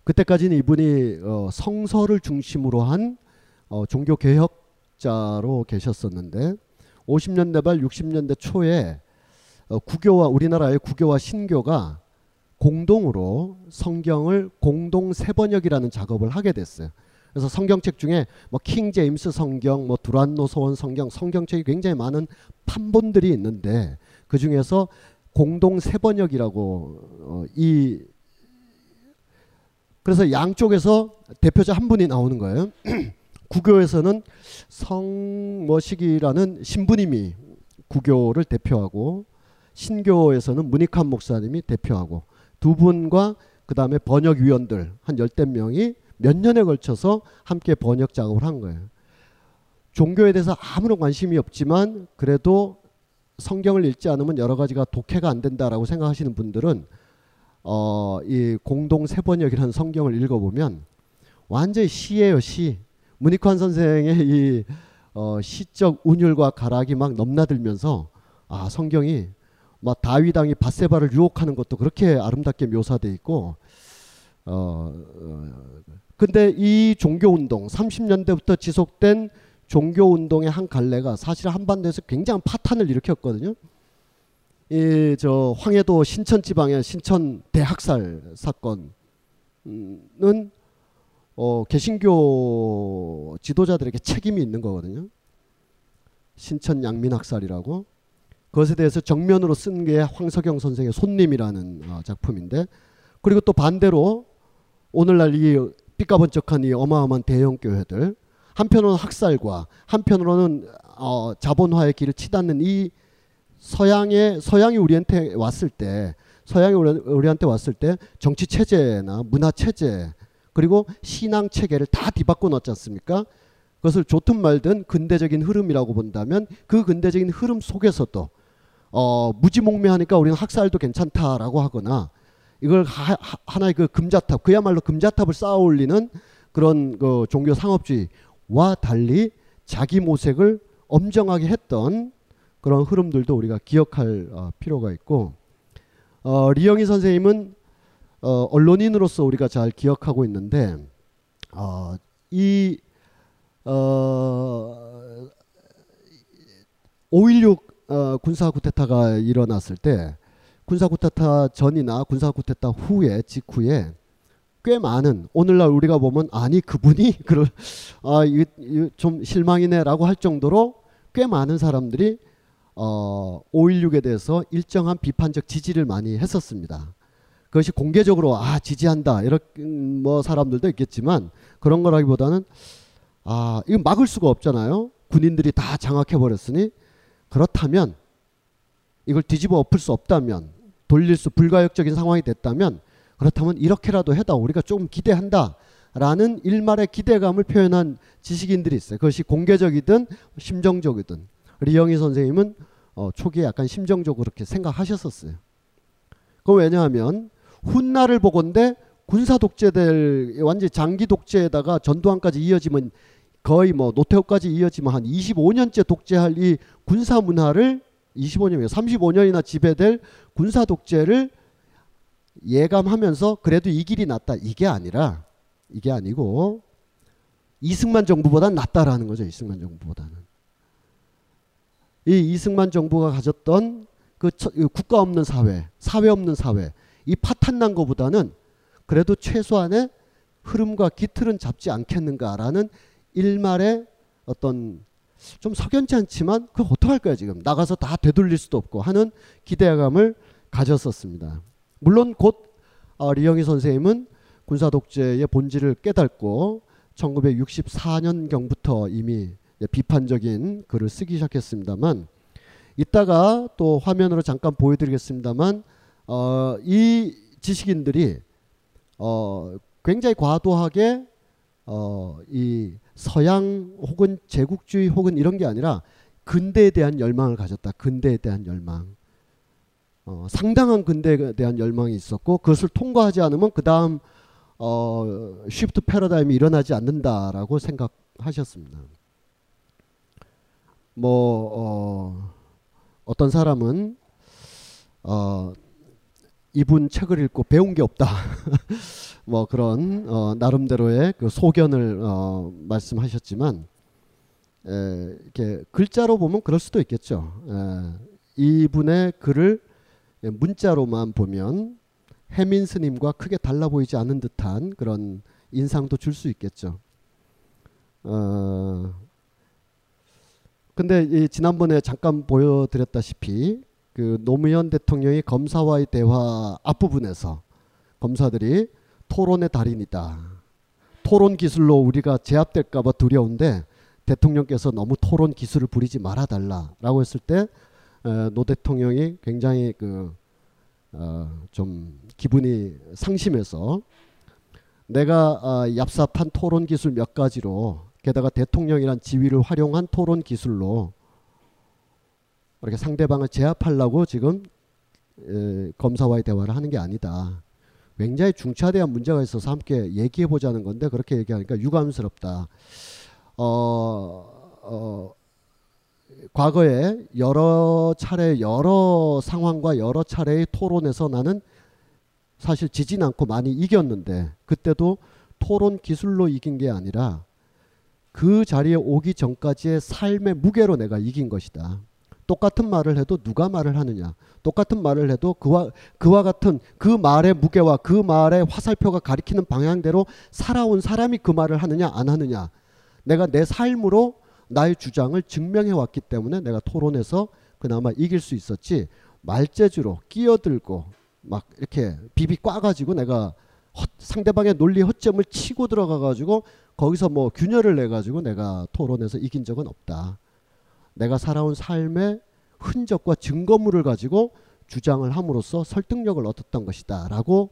그때까지는 이분이 어, 성서를 중심으로 한 어, 종교 개혁자로 계셨었는데 50년대 말 60년대 초에 어, 구교와 우리나라의 구교와 신교가 공동으로 성경을 공동 세번역이라는 작업을 하게 됐어요. 그래서 성경책 중에 뭐 킹 제임스 성경, 뭐 두란노 소원 성경, 성경책이 굉장히 많은 판본들이 있는데 그 중에서 공동 세번역이라고 어, 이 그래서 양쪽에서 대표자 한 분이 나오는 거예요. 구교에서는 성머식이라는 신부님이 구교를 대표하고 신교에서는 문익환 목사님이 대표하고 두 분과 그 다음에 번역위원들 한 열댓 명이 몇 년에 걸쳐서 함께 번역 작업을 한 거예요. 종교에 대해서 아무런 관심이 없지만 그래도 성경을 읽지 않으면 여러 가지가 독해가 안 된다라고 생각하시는 분들은 어, 이 공동 세번역이라는 성경을 읽어보면 완전히 시예요 시. 문익환 선생의 이 어, 시적 운율과 가락이 막 넘나들면서 아 성경이 막 다윗 왕이 바세바를 유혹하는 것도 그렇게 아름답게 묘사돼 있고 어, 어 근데 이 종교 운동 30년대부터 지속된 종교 운동의 한 갈래가 사실 한반도에서 굉장한 파탄을 일으켰거든요. 이 저 황해도 신천 지방의 신천 대학살 사건은 어 개신교 지도자들에게 책임이 있는 거거든요. 신천 양민 학살이라고 그것에 대해서 정면으로 쓴 게 황석영 선생의 손님이라는 어, 작품인데 그리고 또 반대로 오늘날 이 삐까번쩍한 이 어마어마한 대형 교회들 한편으로는 학살과 한편으로는 어, 자본화의 길을 치닫는 이 서양의 서양이 우리한테 왔을 때 서양이 우리한테 왔을 때 정치 체제나 문화 체제 그리고 신앙 체계를 다 뒤바꿔 놓지 않습니까? 그것을 좋든 말든 근대적인 흐름이라고 본다면 그 근대적인 흐름 속에서도 어, 무지몽매하니까 우리는 학살도 괜찮다라고 하거나 이걸 하, 하나의 그 금자탑 그야말로 금자탑을 쌓아 올리는 그런 그 종교 상업주의와 달리 자기 모색을 엄정하게 했던 그런 흐름들도 우리가 기억할 어, 필요가 있고 어, 리영희 선생님은 어, 언론인으로서 우리가 잘 기억하고 있는데 어, 이 어, 5.16 어, 군사 쿠데타가 일어났을 때 군사 쿠데타 전이나 군사 쿠데타 후에 직후에 꽤 많은 오늘날 우리가 보면 아니 그분이 그럴 아좀 실망이네라고 할 정도로 꽤 많은 사람들이 어 5.16에 대해서 일정한 비판적 지지를 많이 했었습니다. 그것이 공개적으로 아 지지한다 이런 뭐 사람들도 있겠지만 그런 거라기보다는 아 이거 막을 수가 없잖아요. 군인들이 다 장악해 버렸으니 그렇다면 이걸 뒤집어 엎을 수 없다면 돌릴 수 불가역적인 상황이 됐다면 그렇다면 이렇게라도 해다 우리가 좀 기대한다. 라는 일말의 기대감을 표현한 지식인들이 있어요. 그것이 공개적이든 심정적이든. 리영희 선생님은 어, 초기에 약간 심정적으로 그렇게 생각하셨었어요. 그 왜냐하면 훗날을 보건대 군사 독재될 완전 장기 독재에다가 전두환까지 이어지면 거의 뭐 노태우까지 이어지면 한 25년째 독재할 이 군사 문화를 25년이면 35년이나 지배될 군사 독재를 예감하면서 그래도 이 길이 낫다 이게 아니라 이게 아니고 이승만 정부보다는 낫다라는 거죠. 이승만 정부보다는 이 이승만 정부가 가졌던 그 국가 없는 사회, 사회 없는 사회 이 파탄난 것보다는 그래도 최소한의 흐름과 기틀은 잡지 않겠는가라는 일말의 어떤 좀 석연치 않지만 그걸 어떡할 거야 지금 나가서 다 되돌릴 수도 없고 하는 기대감을 가졌었습니다. 물론 곧 어, 리영희 선생님은 군사 독재의 본질을 깨닫고 1964년 경부터 이미 비판적인 글을 쓰기 시작했습니다만 이따가 또 화면으로 잠깐 보여드리겠습니다만 어, 이 지식인들이 어, 굉장히 과도하게 어, 이 서양 혹은 제국주의 혹은 이런 게 아니라 근대에 대한 열망을 가졌다. 근대에 대한 열망. 어, 상당한 근대에 대한 열망이 있었고 그것을 통과하지 않으면 그 다음 어, 쉬프트 패러다임이 일어나지 않는다라고 생각하셨습니다. 뭐 어, 어떤 사람은 어, 이분 책을 읽고 배운 게 없다. 뭐 그런 어, 나름대로의 그 소견을 어, 말씀하셨지만 에, 이렇게 글자로 보면 그럴 수도 있겠죠. 에, 이분의 글을 문자로만 보면 해민 스님과 크게 달라 보이지 않은 듯한 그런 인상도 줄 수 있겠죠. 어, 근데 이 지난번에 잠깐 보여드렸다시피 그 노무현 대통령이 검사와의 대화 앞부분에서 검사들이 토론의 달인이다. 토론 기술로 우리가 제압될까봐 두려운데 대통령께서 너무 토론 기술을 부리지 말아 달라라고 했을 때 노 대통령이 굉장히 그좀 어 기분이 상심해서 내가 어 얍삽한 토론 기술 몇 가지로 게다가 대통령이란 지위를 활용한 토론 기술로 이렇게 상대방을 제압하려고 지금 에, 검사와의 대화를 하는 게 아니다. 굉장히 중차대한 문제가 있어서 함께 얘기해 보자는 건데 그렇게 얘기하니까 유감스럽다. 어, 어, 과거에 여러 차례 여러 상황과 여러 차례의 토론에서 나는 사실 지진 않고 많이 이겼는데 그때도 토론 기술로 이긴 게 아니라 그 자리에 오기 전까지의 삶의 무게로 내가 이긴 것이다. 똑같은 말을 해도 누가 말을 하느냐. 똑같은 말을 해도 그와 그와 같은 그 말의 무게와 그 말의 화살표가 가리키는 방향대로 살아온 사람이 그 말을 하느냐 안 하느냐. 내가 내 삶으로 나의 주장을 증명해 왔기 때문에 내가 토론에서 그나마 이길 수 있었지. 말재주로 끼어들고 막 이렇게 비비 꽈가지고 내가 헛, 상대방의 논리 허점을 치고 들어가 가지고 거기서 뭐 균열을 내 가지고 내가 토론에서 이긴 적은 없다. 내가 살아온 삶의 흔적과 증거물을 가지고 주장을 함으로써 설득력을 얻었던 것이다 라고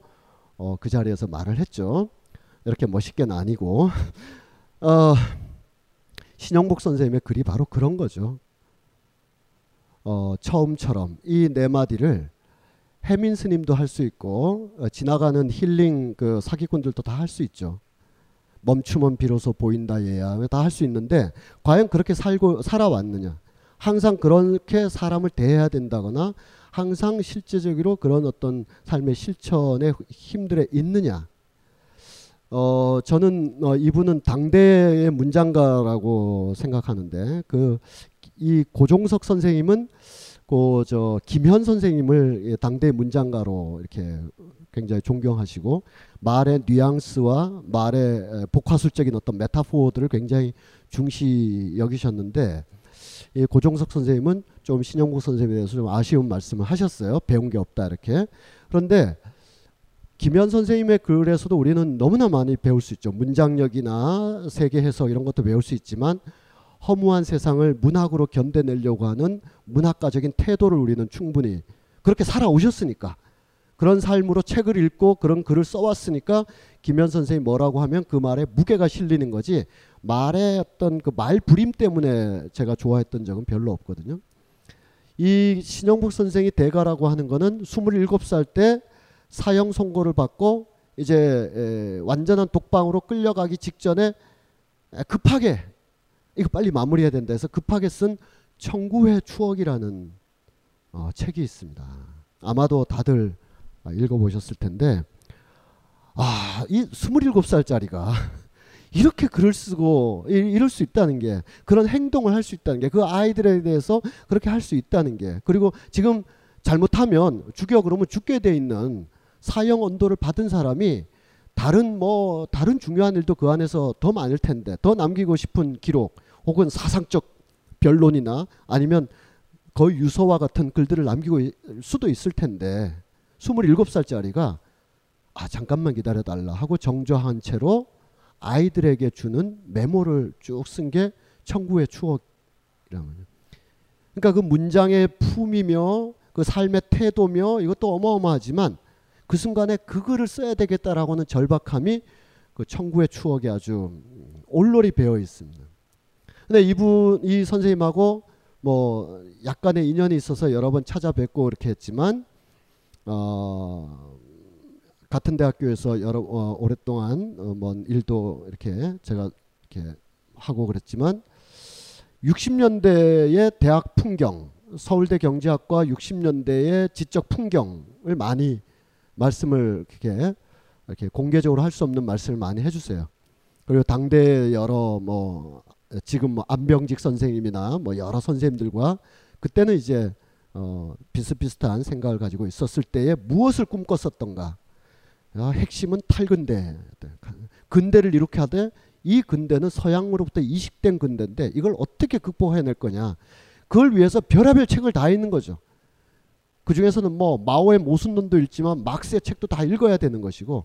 어, 그 자리에서 말을 했죠. 이렇게 멋있게는 아니고 어, 신영복 선생님의 글이 바로 그런 거죠. 어, 처음처럼 이 네 마디를 해민 스님도 할 수 있고 어, 지나가는 힐링 그 사기꾼들도 다 할 수 있죠. 멈춤은 비로소 보인다 얘야 다 할 수 있는데 과연 그렇게 살고 살아왔느냐? 항상 그렇게 사람을 대해야 된다거나 항상 실제적으로 그런 어떤 삶의 실천의 힘들에 있느냐? 어 저는 어, 이분은 당대의 문장가라고 생각하는데 그 이 고종석 선생님은 그 저 김현 선생님을 예, 당대 문장가로 이렇게 굉장히 존경하시고 말의 뉘앙스와 말의 복화술적인 어떤 메타포들을 굉장히 중시 여기셨는데 이 고종석 선생님은 좀 신영국 선생님에 대해서 좀 아쉬운 말씀을 하셨어요. 배운 게 없다 이렇게. 그런데 김현 선생님의 글에서도 우리는 너무나 많이 배울 수 있죠. 문장력이나 세계 해석 이런 것도 배울 수 있지만 허무한 세상을 문학으로 견뎌내려고 하는 문학가적인 태도를 우리는 충분히 그렇게 살아오셨으니까 그런 삶으로 책을 읽고 그런 글을 써왔으니까 김현 선생이 뭐라고 하면 그 말에 무게가 실리는 거지 말의 어떤 그 말 부림 때문에 제가 좋아했던 적은 별로 없거든요. 이 신영복 선생이 대가라고 하는 거는 27살 때 사형 선고를 받고 이제 완전한 독방으로 끌려가기 직전에 급하게 이거 빨리 마무리해야 된다 해서 급하게 쓴 청구의 추억이라는 어, 책이 있습니다. 아마도 다들 읽어보셨을 텐데 아, 이 27살짜리가 이렇게 글을 쓰고 이럴 수 있다는 게 그런 행동을 할 수 있다는 게 그 아이들에 대해서 그렇게 할 수 있다는 게 그리고 지금 잘못하면 죽여 그러면 죽게 돼 있는 사형 언도를 받은 사람이 다른 뭐 다른 중요한 일도 그 안에서 더 많을 텐데 더 남기고 싶은 기록 혹은 사상적 변론이나 아니면 거의 유서와 같은 글들을 남기고 수도 있을 텐데 27살짜리가 아 잠깐만 기다려 달라 하고 정조한 채로 아이들에게 주는 메모를 쭉 쓴게 청구의 추억이라는 거죠. 그러니까 그 문장의 품이며 그 삶의 태도며 이것도 어마어마하지만 그 순간에 그 글을 써야 되겠다라고는 절박함이 그 청구의 추억에 아주 올롤이 배어 있습니다. 근데 이분 이 선생님하고 뭐 약간의 인연이 있어서 여러 번 찾아뵙고 이렇게 했지만 어 같은 대학교에서 여러 어, 오랫동안 어, 뭔 일도 이렇게 제가 이렇게 하고 그랬지만 60년대의 대학 풍경, 서울대 경제학과 60년대의 지적 풍경을 많이 말씀을 이렇게 이렇게 공개적으로 할 수 없는 말씀을 많이 해주세요. 그리고 당대 여러 뭐 지금 뭐 안병직 선생님이나 뭐 여러 선생님들과 그때는 이제 어 비슷비슷한 생각을 가지고 있었을 때에 무엇을 꿈꿨었던가. 아, 핵심은 탈근대. 근대를 이렇게 하되 이 근대는 서양으로부터 이식된 근대인데 이걸 어떻게 극복해낼 거냐. 그걸 위해서 별의별 책을 다 읽는 거죠. 그 중에서는 뭐 마오의 모순론도 읽지만 막스의 책도 다 읽어야 되는 것이고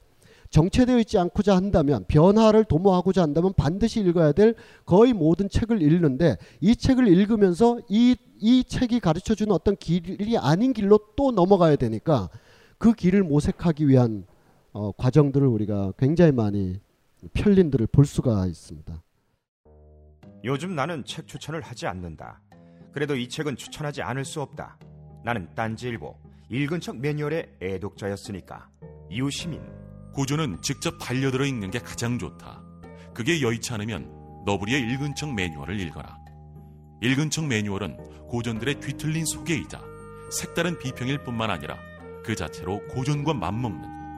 정체되어 있지 않고자 한다면 변화를 도모하고자 한다면 반드시 읽어야 될 거의 모든 책을 읽는데 이 책을 읽으면서 이, 이 책이 가르쳐 주는 어떤 길이 아닌 길로 또 넘어가야 되니까 그 길을 모색하기 위한 어, 과정들을 우리가 굉장히 많이 편린들을 볼 수가 있습니다. 요즘 나는 책 추천을 하지 않는다. 그래도 이 책은 추천하지 않을 수 없다. 나는 딴지일보 읽은 척 매뉴얼의 애독자였으니까. 이웃시민 고전은 직접 반려들어 읽는 게 가장 좋다. 그게 여의치 않으면 너부리의 읽은 척 매뉴얼을 읽어라. 읽은 척 매뉴얼은 고전들의 뒤틀린 소개이자 색다른 비평일 뿐만 아니라 그 자체로 고전과 맞먹는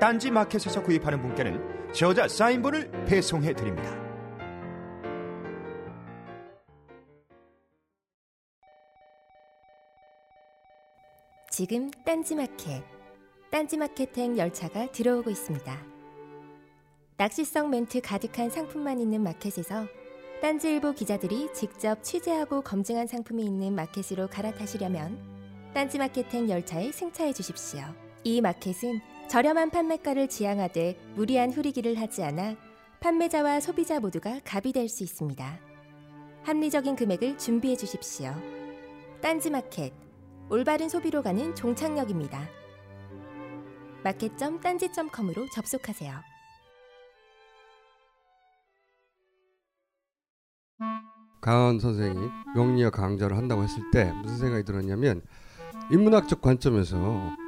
딴지 마켓에서 구입하는 분께는 저자 사인본을 배송해 드립니다. 지금 딴지 마켓, 딴지 마켓행 열차가 들어오고 있습니다. 낚시성 멘트 가득한 상품만 있는 마켓에서 딴지일보 기자들이 직접 취재하고 검증한 상품이 있는 마켓으로 갈아타시려면 딴지 마켓행 열차에 승차해 주십시오. 이 마켓은 저렴한 판매가를 지향하되 무리한 후리기를 하지 않아 판매자와 소비자 모두가 갑이 될 수 있습니다. 합리적인 금액을 준비해 주십시오. 딴지마켓 올바른 소비로 가는 종착역입니다. 마켓점 딴지점컴으로 접속하세요. 강헌 선생이 명리학 강좌를 한다고 했을 때 무슨 생각이 들었냐면 인문학적 관점에서 이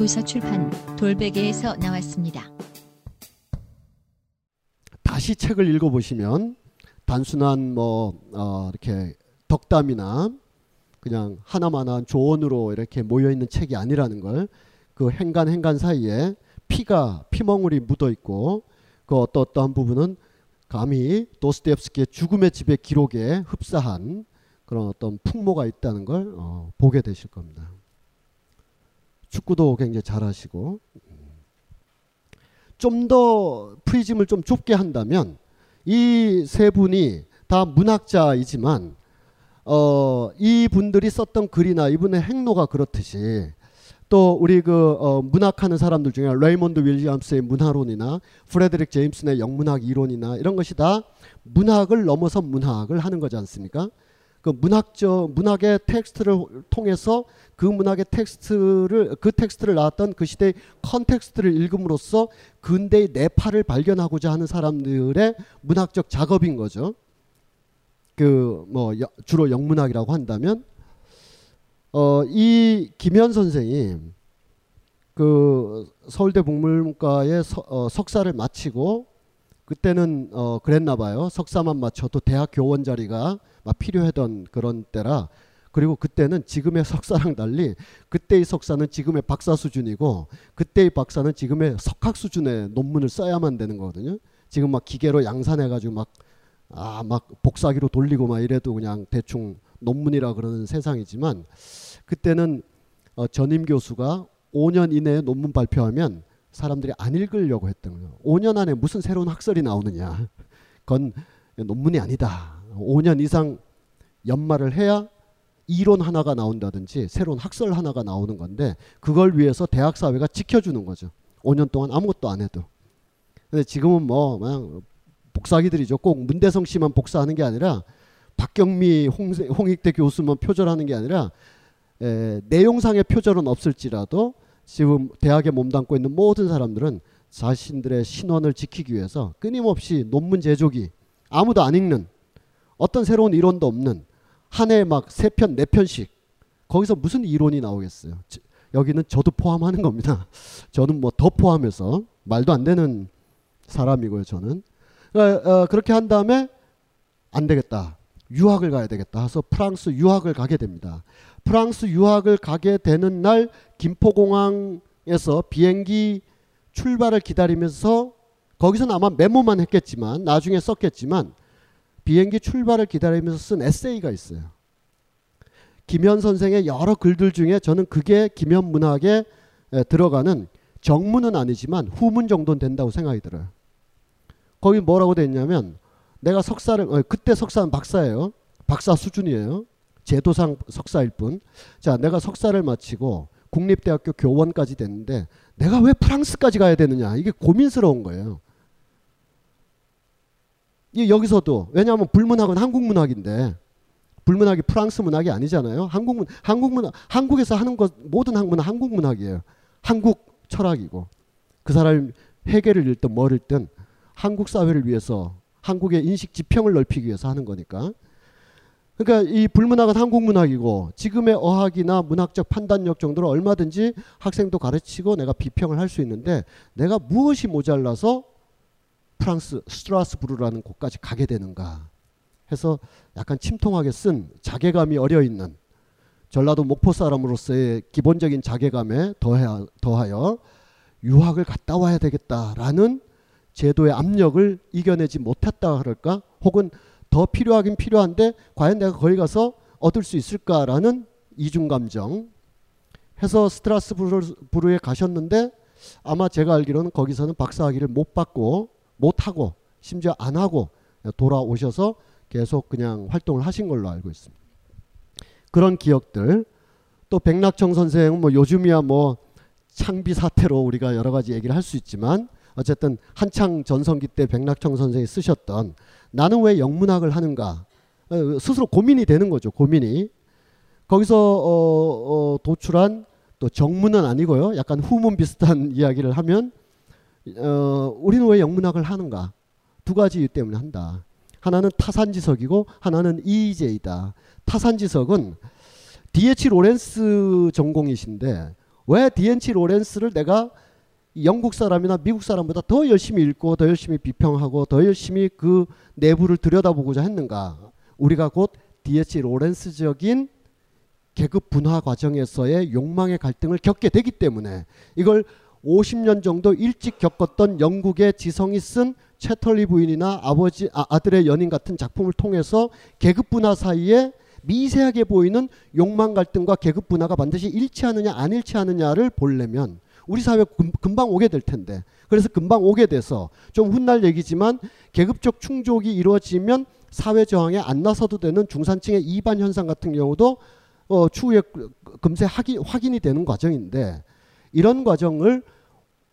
도서 출판 돌베개에서 나왔습니다. 다시 책을 읽어보시면 단순한 뭐 어, 이렇게 덕담이나 그냥 하나만한 조언으로 이렇게 모여 있는 책이 아니라는 걸 그 행간 행간 사이에 피가 피멍울이 묻어 있고 그 어떠 어떠한 부분은 감히 도스토옙스키의 죽음의 집의 기록에 흡사한 그런 어떤 풍모가 있다는 걸 어, 보게 되실 겁니다. 축구도 굉장히 잘하시고 좀 더 프리즘을 좀 좁게 한다면 이 세 분이 다 문학자이지만 어, 이 분들이 썼던 글이나 이분의 행로가 그렇듯이 또 우리 그 어, 문학하는 사람들 중에 레이몬드 윌리엄스의 문화론이나 프레드릭 제임슨의 영문학 이론이나 이런 것이 다 문학을 넘어서 문학을 하는 거지 않습니까? 그 문학적 문학의 텍스트를 통해서 그 문학의 텍스트를 그 텍스트를 나왔던 그 시대의 context를 읽음으로써 근대의 내파를 발견하고자 하는 사람들의 문학적 작업인 거죠. 그 뭐 주로 영문학이라고 한다면 어 이 김현 선생이 그 서울대 서, 어, 석사를 마치고 그때는 어 그랬나 봐요. 석사만 마쳐도 대학 교원 자리가 막 필요하던 그런 때라 그리고 그때는 지금의 석사랑 달리 그때의 석사는 지금의 박사 수준이고 그때의 박사는 지금의 석학 수준의 논문을 써야만 되는 거거든요. 지금 막 기계로 양산해 가지고 막 아, 막 복사기로 돌리고 막 이래도 그냥 대충 논문이라 그러는 세상이지만 그때는 어, 전임 교수가 5년 이내에 논문 발표하면 사람들이 안 읽으려고 했던 거예요. 5년 안에 무슨 새로운 학설이 나오느냐. 그건 논문이 아니다. 5년 이상 연말을 해야 이론 하나가 나온다든지 새로운 학설 하나가 나오는 건데 그걸 위해서 대학 사회가 지켜주는 거죠. 5년 동안 아무것도 안 해도. 근데 지금은 뭐 그냥 복사기들이죠. 꼭 문대성 씨만 복사하는 게 아니라 박경미, 홍익대 교수만 표절하는 게 아니라 에, 내용상의 표절은 없을지라도 지금 대학에 몸담고 있는 모든 사람들은 자신들의 신원을 지키기 위해서 끊임없이 논문 제조기 아무도 안 읽는 어떤 새로운 이론도 없는 한 해에 막세 편, 네 편씩 거기서 무슨 이론이 나오겠어요. 여기는 저도 포함하는 겁니다. 저는 뭐 더 포함해서 말도 안 되는 사람이고요. 저는 어, 어, 그렇게 한 다음에 안 되겠다. 유학을 가야 되겠다 해서 프랑스 유학을 가게 됩니다. 프랑스 유학을 가게 되는 날 김포공항에서 비행기 출발을 기다리면서 거기서는 아마 메모만 했겠지만 나중에 썼겠지만 비행기 출발을 기다리면서 쓴 에세이가 있어요. 김현 선생의 여러 글들 중에 저는 그게 김현 문학에 들어가는 정문은 아니지만 후문 정도는 된다고 생각이 들어요. 거기 뭐라고 돼 있냐면 내가 석사를 어, 그때 석사는 박사예요. 박사 수준이에요. 제도상 석사일 뿐. 자, 내가 석사를 마치고 국립대학교 교원까지 됐는데 내가 왜 프랑스까지 가야 되느냐 이게 고민스러운 거예요. 이 여기서도 왜냐하면 불문학은 한국 문학인데 불문학이 프랑스 문학이 아니잖아요. 한국 문 한국 문학 한국에서 하는 것 모든 학문은 한국 문학이에요. 한국 철학이고 그 사람이 해계를 읽든 뭘 읽든 한국 사회를 위해서 한국의 인식 지평을 넓히기 위해서 하는 거니까. 그러니까 이 불문학은 한국 문학이고 지금의 어학이나 문학적 판단력 정도로 얼마든지 학생도 가르치고 내가 비평을 할 수 있는데 내가 무엇이 모자라서 프랑스 스트라스부르라는 곳까지 가게 되는가 해서 약간 침통하게 쓴 자괴감이 어려 있는 전라도 목포 사람으로서의 기본적인 자괴감에 더하, 더하여 유학을 갔다 와야 되겠다라는 제도의 압력을 이겨내지 못했다 그럴까? 혹은 더 필요하긴 필요한데 과연 내가 거기 가서 얻을 수 있을까라는 이중 감정 해서 스트라스부르에 가셨는데 아마 제가 알기로는 거기서는 박사학위를 못 받고 못 하고 심지어 안 하고 돌아오셔서 계속 그냥 활동을 하신 걸로 알고 있습니다. 그런 기억들. 또 백낙청 선생은 뭐 요즘이야 뭐 창비 사태로 우리가 여러 가지 얘기를 할 수 있지만 어쨌든 한창 전성기 때 백낙청 선생이 쓰셨던 나는 왜 영문학을 하는가? 어, 스스로 고민이 되는 거죠 고민이. 거기서 어, 어, 도출한 또 정문은 아니고요. 약간 후문 비슷한 이야기를 하면 어, 우리는 왜 영문학을 하는가 두 가지 이유 때문에 한다 하나는 타산지석이고 하나는 이재이다 타산지석은 D.H. 로렌스 전공이신데 왜 D.H. 로렌스를 내가 영국 사람이나 미국 사람보다 더 열심히 읽고 더 열심히 비평하고 더 열심히 그 내부를 들여다보고자 했는가? 우리가 곧 D.H. 로렌스적인 계급 분화 과정에서의 욕망의 갈등을 겪게 되기 때문에 이걸 50년 정도 일찍 겪었던 영국의 지성이 쓴 채털리 부인이나 아버지 아, 아들의 연인 같은 작품을 통해서 계급 분화 사이에 미세하게 보이는 욕망 갈등과 계급 분화가 반드시 일치하느냐 안 일치하느냐를 보려면 우리 사회 금, 방 오게 될 텐데. 그래서 금방 오게 돼서 좀 훗날 얘기지만 계급적 충족이 이루어지면 사회 저항에 안 나서도 되는 중산층의 이반 현상 같은 경우도 어, 추후에 금세 확인, 확인이 되는 과정인데 이런 과정을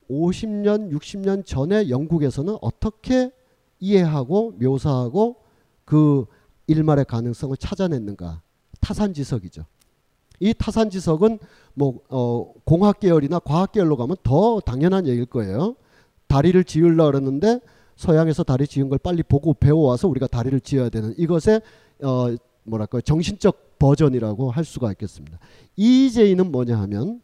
50년, 60년 전에 영국에서는 어떻게 이해하고 묘사하고 그 일말의 가능성을 찾아냈는가? 타산지석이죠. 이 타산지석은 뭐 어, 공학 계열이나 과학 계열로 가면 더 당연한 얘기일 거예요. 다리를 지으려 그러는데 서양에서 다리 지은 걸 빨리 보고 배워와서 우리가 다리를 지어야 되는 이것의 어, 뭐랄까 정신적 버전이라고 할 수가 있겠습니다. 이재이는 뭐냐 하면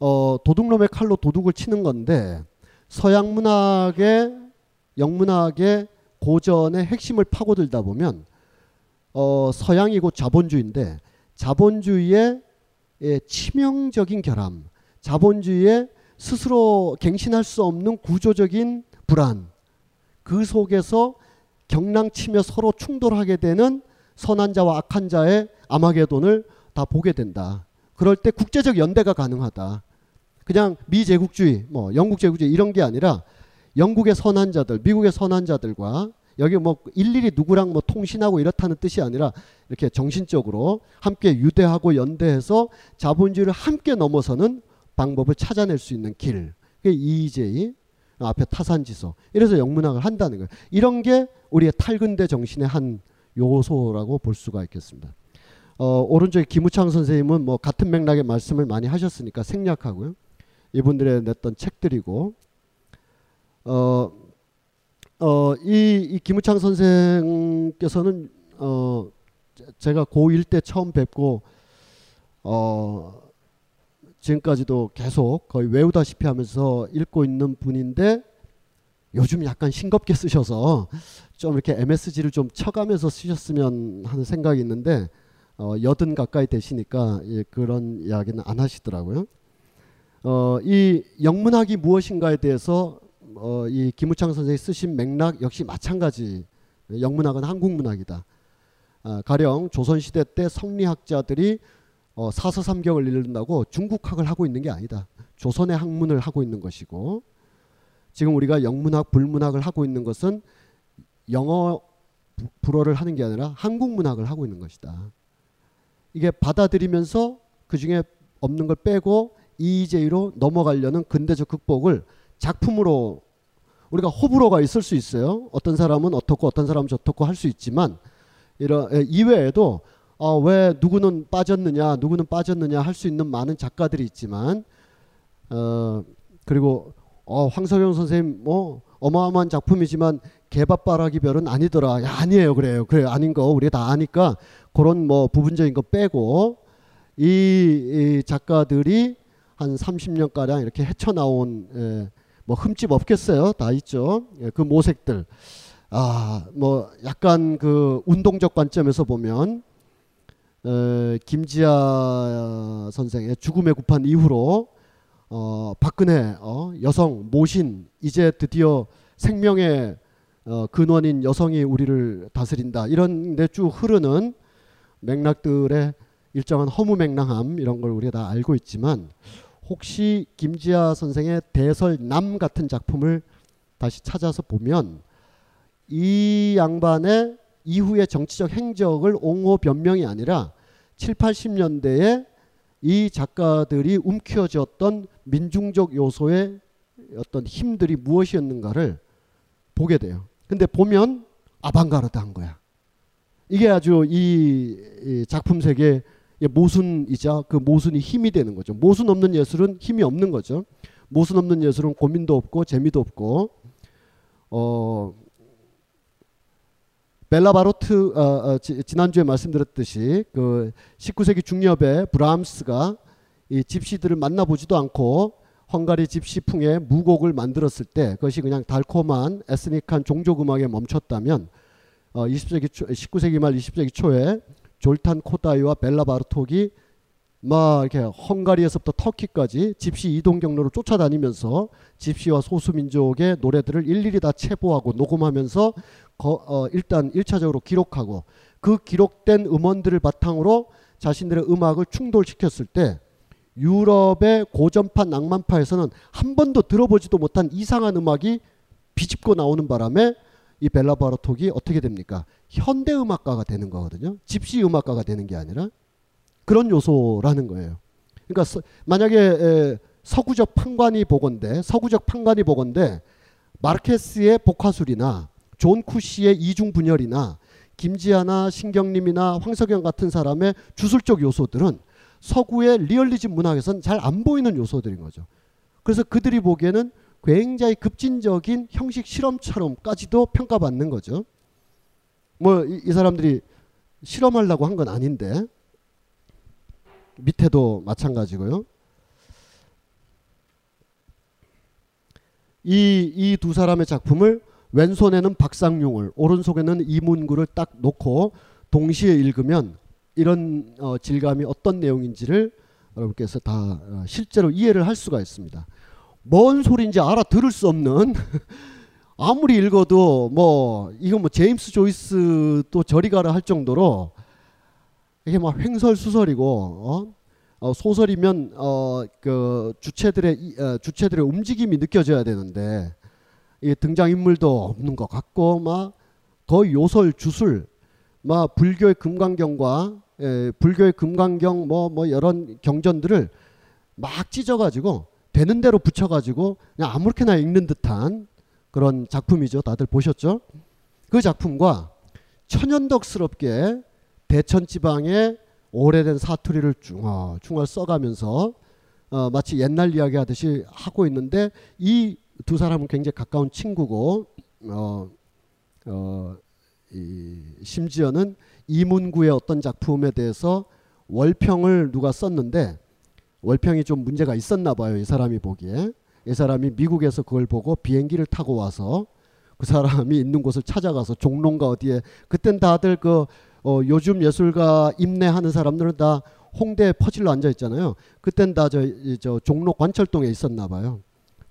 어, 도둑놈의 칼로 도둑을 치는 건데 서양 문학의 영문학의 고전의 핵심을 파고들다 보면 어, 서양이 곧 자본주의인데 자본주의의 예, 치명적인 결함, 자본주의의 스스로 갱신할 수 없는 구조적인 불안, 그 속에서 경랑치며 서로 충돌하게 되는 선한 자와 악한 자의 아마게돈을 다 보게 된다. 그럴 때 국제적 연대가 가능하다. 그냥 미제국주의, 뭐 영국 제국주의 이런 게 아니라 영국의 선한 자들, 미국의 선한 자들과 여기 뭐 일일이 누구랑 뭐 통신하고 이렇다는 뜻이 아니라 이렇게 정신적으로 함께 유대하고 연대해서 자본주의를 함께 넘어서는 방법을 찾아낼 수 있는 길. 그게 EJ 앞에 타산지서. 이래서 영문학을 한다는 거예요. 이런 게 우리의 탈근대 정신의 한 요소라고 볼 수가 있겠습니다. 어, 오른쪽에 김우창 선생님은 뭐 같은 맥락의 말씀을 많이 하셨으니까 생략하고요. 이분들의 냈던 책들이고 어, 어, 이, 이 김우창 선생께서는 어, 제가 고1 때 처음 뵙고 어, 지금까지도 계속 거의 외우다시피 하면서 읽고 있는 분인데 요즘 약간 싱겁게 쓰셔서 좀 이렇게 MSG를 좀 쳐가면서 쓰셨으면 하는 생각이 있는데 어, 여든 가까이 되시니까 예, 그런 이야기는 안 하시더라고요. 어, 이 영문학이 무엇인가에 대해서 어, 이 김우창 선생이 쓰신 맥락 역시 마찬가지. 영문학은 한국 문학이다. 아, 가령 조선시대 때 성리학자들이 어, 사서삼경을 읽는다고 중국학을 하고 있는 게 아니다. 조선의 학문을 하고 있는 것이고 지금 우리가 영문학, 불문학을 하고 있는 것은 영어 부- 불어를 하는 게 아니라 한국 문학을 하고 있는 것이다. 이게 받아들이면서 그 중에 없는 걸 빼고 EJ로 넘어가려는 근대적 극복을 작품으로 우리가 호불호가 있을 수 있어요. 어떤 사람은 어떻고 어떤 사람은 저떻고 할 수 있지만 이런 에, 이외에도 어, 왜 누구는 빠졌느냐 누구는 빠졌느냐 할 수 있는 많은 작가들이 있지만 어, 그리고 어, 황석영 선생님 뭐 어마어마한 작품이지만 개밥바라기 별은 아니더라. 야, 아니에요. 그래요. 그래 아닌 거 우리가 다 아니까 그런 뭐 부분적인 거 빼고 이, 이 작가들이 한 30년 가량 이렇게 헤쳐나온 예, 뭐 흠집 없겠어요. 다 있죠. 예, 그 모색들. 아, 뭐 약간 그 운동적 관점에서 보면 에, 김지아 선생의 죽음의 구판 이후로 어, 박근혜 어, 여성 모신 이제 드디어 생명의 어, 근원인 여성이 우리를 다스린다 이런 데 쭉 흐르는 맥락들의 일정한 허무맹랑함 이런 걸 우리가 다 알고 있지만 혹시 김지아 선생의 대설남 같은 작품을 다시 찾아서 보면 이 양반의 이후의 정치적 행적을 옹호 변명이 아니라 7, 80년대에 이 작가들이 움켜쥐었던 민중적 요소의 어떤 힘들이 무엇이었는가를 보게 돼요. 근데 보면 아방가르드한 거야. 이게 아주 이, 이 작품 세계의 모순이자 그 모순이 힘이 되는 거죠. 모순 없는 예술은 힘이 없는 거죠. 모순 없는 예술은 고민도 없고 재미도 없고 어 벨라 바로트 어, 어, 지, 지난주에 말씀드렸듯이 그 19세기 중엽에 브람스가 이 집시들을 만나보지도 않고 헝가리 집시풍의 무곡을 만들었을 때 그것이 그냥 달콤한 에스닉한 종족 음악에 멈췄다면 어, 20세기 초, 19세기 말 20세기 초에 졸탄 코다이와 벨라 바르톡이 막 이렇게 헝가리에서부터 터키까지 집시 이동 경로를 쫓아다니면서 집시와 소수민족의 노래들을 일일이 다 체보하고 녹음하면서 거, 어, 일단 1차적으로 기록하고 그 기록된 음원들을 바탕으로 자신들의 음악을 충돌시켰을 때 유럽의 고전파 낭만파에서는 한 번도 들어보지도 못한 이상한 음악이 비집고 나오는 바람에 이 벨라 바르톡이 어떻게 됩니까? 현대 음악가가 되는 거거든요. 집시 음악가가 되는 게 아니라 그런 요소라는 거예요. 그러니까 서, 만약에 에, 서구적 판관이 보건데 서구적 판관이 보건데 마르케스의 복화술이나 존 쿳시의 이중 분열이나 김지하나 신경림이나 황석영 같은 사람의 주술적 요소들은 서구의 리얼리즘 문학에선 잘 안 보이는 요소들인 거죠. 그래서 그들이 보기에는 굉장히 급진적인 형식 실험처럼까지도 평가받는 거죠. 뭐이 사람들이 실험하려고 한 건 아닌데 밑에도 마찬가지고요. 이 이 두 사람의 작품을 왼손에는 박상용을 오른손에는 이문구를 딱 놓고 동시에 읽으면 이런 어, 질감이 어떤 내용인지를 여러분께서 다 어, 실제로 이해를 할 수가 있습니다. 뭔 소리인지 알아들을 수 없는 아무리 읽어도 뭐 이거 뭐 제임스 조이스 또 저리 가라 할 정도로 이게 막 횡설수설이고 어? 어, 소설이면 어, 그 주체들의 이- 어, 주체들의 움직임이 느껴져야 되는데 이 등장 인물도 없는 것 같고 막 거의 요설 주술 막 불교의 금강경과 에, 불교의 금강경 뭐뭐 여러 경전들을 막 찢어가지고 되는 대로 붙여가지고 그냥 아무렇게나 읽는 듯한 그런 작품이죠. 다들 보셨죠? 그 작품과 천연덕스럽게 대천 지방의 오래된 사투리를 중얼 중얼 써가면서 어, 마치 옛날 이야기 하듯이 하고 있는데 이 두 사람은 굉장히 가까운 친구고 어, 어, 이, 심지어는 이문구의 어떤 작품에 대해서 월평을 누가 썼는데 월평이 좀 문제가 있었나 봐요. 이 사람이 보기에. 이 사람이 미국에서 그걸 보고 비행기를 타고 와서 그 사람이 있는 곳을 찾아가서 종로인가 어디에 그땐 다들 그 어, 요즘 예술가 임내하는 사람들은 다 홍대 퍼질러 앉아 있잖아요. 그땐 다저 저 종로 관철동에 있었나 봐요.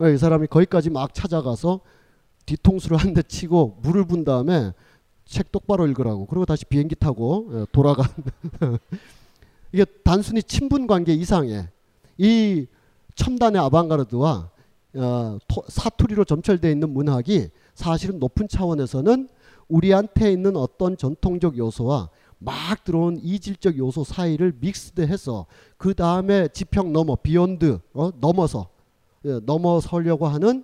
이 사람이 거기까지 막 찾아가서 뒤통수를 한 대 치고 물을 분 다음에 책 똑바로 읽으라고 그리고 다시 비행기 타고 예, 돌아간 이게 단순히 친분 관계 이상의 이 첨단의 아방가르드와 어, 토, 사투리로 점철되어 있는 문학이 사실은 높은 차원에서는 우리한테 있는 어떤 전통적 요소와 막 들어온 이질적 요소 사이를 믹스드해서 그 다음에 지평 넘어 비욘드 어, 넘어서 예, 넘어서려고 하는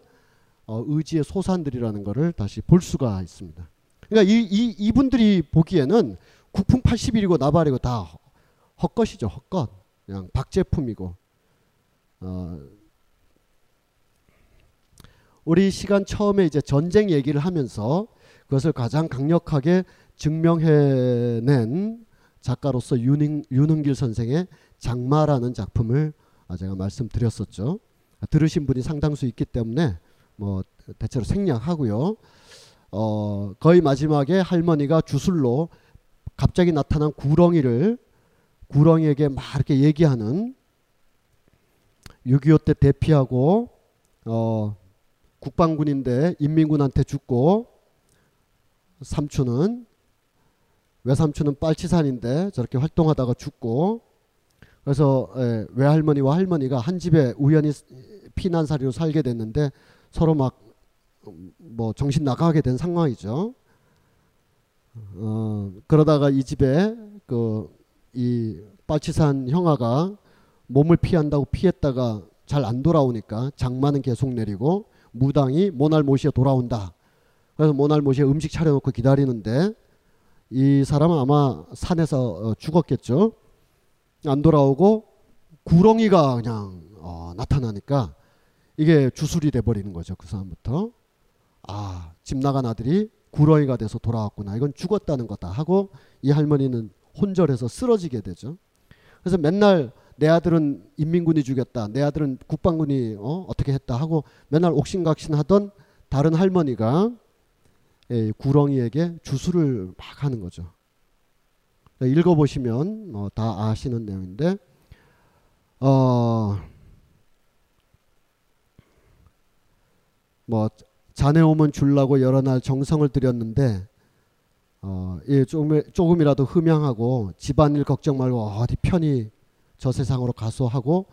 어, 의지의 소산들이라는 것을 다시 볼 수가 있습니다. 그러니까 이, 이 이분들이 보기에는 국풍 81이고 나발이고 다 헛것이죠 헛것 그냥 박제품이고 어, 우리 시간 처음에 이제 전쟁 얘기를 하면서 그것을 가장 강력하게 증명해낸 작가로서 윤흥, 윤흥길 선생의 장마라는 작품을 제가 말씀드렸었죠. 들으신 분이 상당수 있기 때문에 뭐 대체로 생략하고요. 어, 거의 마지막에 할머니가 주술로 갑자기 나타난 구렁이를 구렁이에게 막 이렇게 얘기하는 6.25 때 대피하고 어, 국방군인데 인민군한테 죽고 삼촌은 외삼촌은 빨치산인데 저렇게 활동하다가 죽고 그래서 예, 외할머니와 할머니가 한 집에 우연히 피난살이로 살게 됐는데 서로 막 뭐 정신 나가게 된 상황이죠. 어, 그러다가 이 집에 그 이 빨치산 형아가 몸을 피한다고 피했다가 잘 안 돌아오니까 장마는 계속 내리고 무당이 모날 모시에 돌아온다. 그래서 모날 모시에 음식 차려놓고 기다리는데 이 사람은 아마 산에서 어, 죽었겠죠. 안 돌아오고 구렁이가 그냥 어, 나타나니까 이게 주술이 돼버리는 거죠. 그 사람부터. 아, 집 나간 아들이 구렁이가 돼서 돌아왔구나. 이건 죽었다는 거다 하고 이 할머니는 혼절해서 쓰러지게 되죠. 그래서 맨날 내 아들은 인민군이 죽였다. 내 아들은 국방군이 어, 어떻게 했다 하고 맨날 옥신각신 하던 다른 할머니가 예, 구렁이에게 주술을 막 하는 거죠. 읽어보시면 어, 다 아시는 내용인데 어, 뭐 자네 오면 줄라고 여러 날 정성을 들였는데 어, 예, 조금, 조금이라도 흠양하고 집안일 걱정 말고 어디 편히 저 세상으로 가소 하고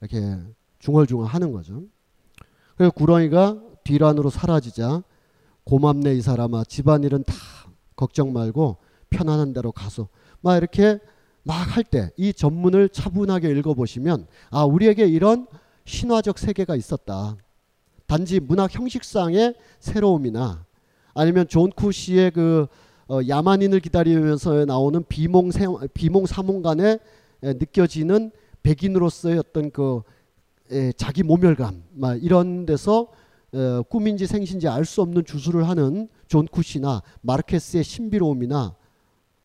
이렇게 중얼중얼 하는 거죠. 그래서 구렁이가 뒤란으로 사라지자 고맙네 이 사람아 집안일은 다 걱정 말고 편안한 대로 가소 막 이렇게 막 할 때 이 전문을 차분하게 읽어보시면 아 우리에게 이런 신화적 세계가 있었다. 단지 문학 형식상의 새로움이나 아니면 존 쿳시의 그 어, 야만인을 기다리면서 나오는 비몽 세, 비몽 사몽간에 느껴지는 백인으로서의 어떤 그 에, 자기 모멸감 막 이런 데서 에, 꿈인지 생신지 알 수 없는 주술을 하는 존 쿳시나 마르케스의 신비로움이나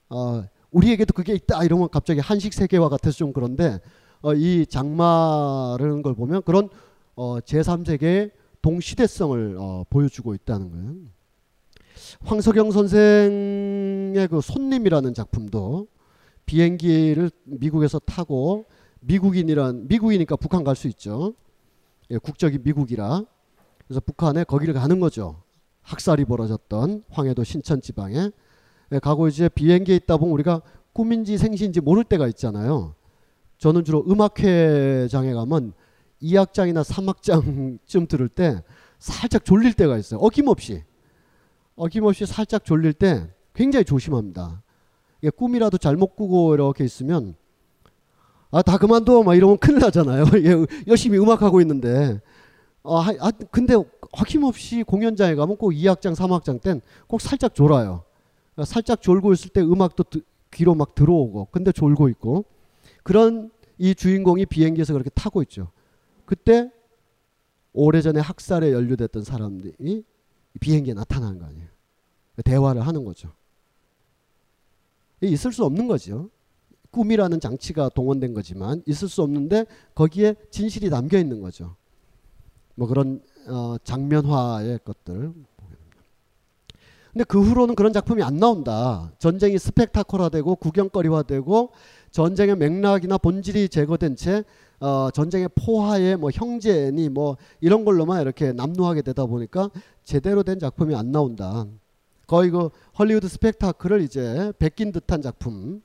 어, 우리에게도 그게 있다 이러면 갑자기 한식 세계화 같아서 좀 그런데 어, 이 장마라는 걸 보면 그런 어, 제3세계의 동시대성을 어, 보여주고 있다는 거예요. 황석영 선생의 그 손님이라는 작품도 비행기를 미국에서 타고 미국인이란 미국이니까 북한 갈 수 있죠. 예, 국적이 미국이라 그래서 북한에 거기를 가는 거죠. 학살이 벌어졌던 황해도 신천 지방에 예, 가고 이제 비행기에 있다 보면 우리가 꿈인지 생신지 모를 때가 있잖아요. 저는 주로 음악회장에 가면 2악장이나 3악장쯤 들을 때 살짝 졸릴 때가 있어요. 어김없이. 어김없이 살짝 졸릴 때 굉장히 조심합니다. 꿈이라도 잘못 꾸고 이렇게 있으면 아 다 그만둬 막 이러면 큰일 나잖아요. 열심히 음악 하고 있는데 아, 아 근데 어김없이 공연장에 가면 꼭 2악장 3악장 땐 꼭 살짝 졸아요. 살짝 졸고 있을 때 음악도 드, 귀로 막 들어오고 근데 졸고 있고 그런 이 주인공이 비행기에서 그렇게 타고 있죠. 그때 오래전에 학살에 연루됐던 사람들이 비행기에 나타나는 거 아니에요. 대화를 하는 거죠. 있을 수 없는 거죠. 꿈이라는 장치가 동원된 거지만 있을 수 없는데 거기에 진실이 담겨 있는 거죠. 뭐 그런 어, 장면화의 것들. 근데 그 후로는 그런 작품이 안 나온다. 전쟁이 스펙타클화되고 구경거리화되고 전쟁의 맥락이나 본질이 제거된 채 어, 전쟁의 포화의 뭐 형제니 뭐 이런 걸로만 이렇게 남루하게 되다 보니까 제대로 된 작품이 안 나온다. 거의 그 헐리우드 스펙타클을 이제 베낀 듯한 작품.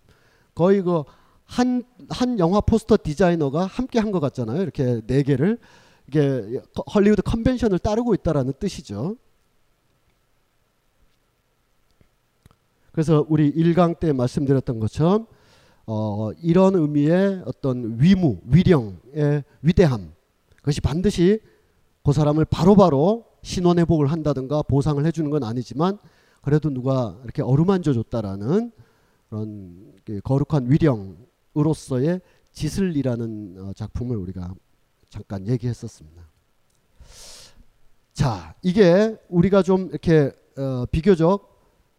거의 그 한 한 영화 포스터 디자이너가 함께 한 것 같잖아요. 이렇게 네 개를 이게 헐리우드 컨벤션을 따르고 있다라는 뜻이죠. 그래서 우리 1강 때 말씀드렸던 것처럼 어, 이런 의미의 어떤 위무, 위령의 위대함 그것이 반드시 그 사람을 바로바로 신원 회복을 한다든가 보상을 해주는 건 아니지만 그래도 누가 이렇게 어루만져 줬다라는 그런 그 거룩한 위령으로서의 지슬이라는 어, 작품을 우리가 잠깐 얘기했었습니다. 자, 이게 우리가 좀 이렇게 어, 비교적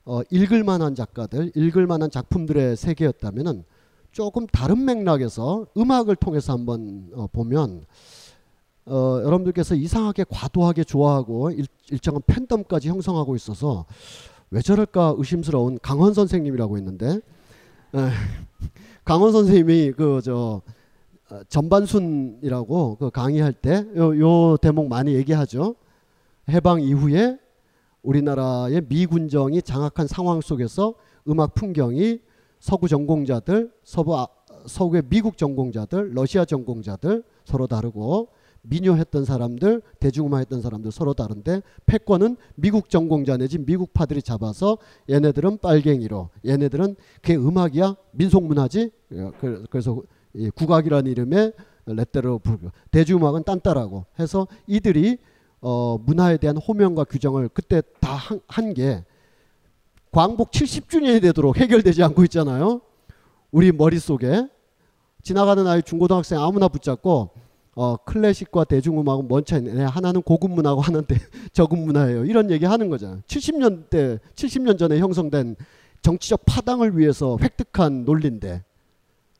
어, 읽을 만한 작가들, 읽을 만한 작품들의 세계였다면은 조금 다른 맥락에서 음악을 통해서 한번 어, 보면 어, 여러분들께서 이상하게 과도하게 좋아하고 일, 일정한 팬덤까지 형성하고 있어서 왜 저럴까 의심스러운 강원 선생님이라고 있는데 에, 강원 선생님이 그저 어, 전반순이라고 그 강의할 때 요 요 대목 많이 얘기하죠. 해방 이후에 우리나라의 미군정이 장악한 상황 속에서 음악 풍경이 서구 전공자들, 서부 아, 서구의 미국 전공자들, 러시아 전공자들 서로 다르고 민요했던 사람들, 대중음악했던 사람들 서로 다른데 패권은 미국 전공자 내지 미국 파들이 잡아서 얘네들은 빨갱이로, 얘네들은 그게 음악이야 민속문화지. 예, 그래서 국악이라는 이름의 레떼로 부르고 대중음악은 딴따라고 해서 이들이 어, 문화에 대한 호명과 규정을 그때 다 한 게 광복 70주년이 되도록 해결되지 않고 있잖아요. 우리 머릿속에 지나가는 아이 중고등학생 아무나 붙잡고 어, 클래식과 대중음악은 뭔 차이냐. 하나는 고급 문화고 하나는 저급 문화예요. 이런 얘기 하는 거잖아요. 70년대, 70년 전에 형성된 정치적 파당을 위해서 획득한 논리인데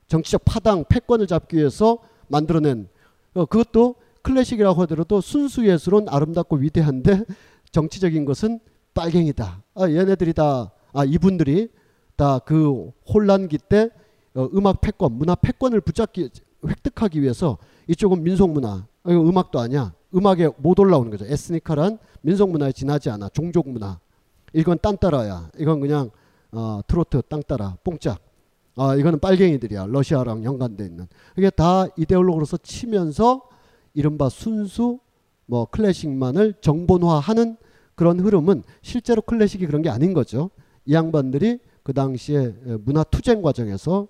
정치적 파당, 패권을 잡기 위해서 만들어낸 어, 그것도 클래식이라고 하더라도 순수 예술은 아름답고 위대한데 정치적인 것은 빨갱이다. 아, 얘네들이 다, 아, 이분들이 다 그 혼란기 때 어, 음악 패권, 문화 패권을 붙잡기, 획득하기 위해서 이쪽은 민속문화, 음악도 아니야. 음악에 못 올라오는 거죠. 에스니카란 민속문화에 지나지 않아. 종족문화. 이건 딴따라야. 이건 그냥 어, 트로트 땅따라, 뽕짝. 아, 이거는 빨갱이들이야. 러시아랑 연관돼 있는. 이게 다 이데올로그로서 치면서 이른바 순수 뭐 클래식만을 정본화하는 그런 흐름은 실제로 클래식이 그런 게 아닌 거죠. 이 양반들이 그 당시에 문화 투쟁 과정에서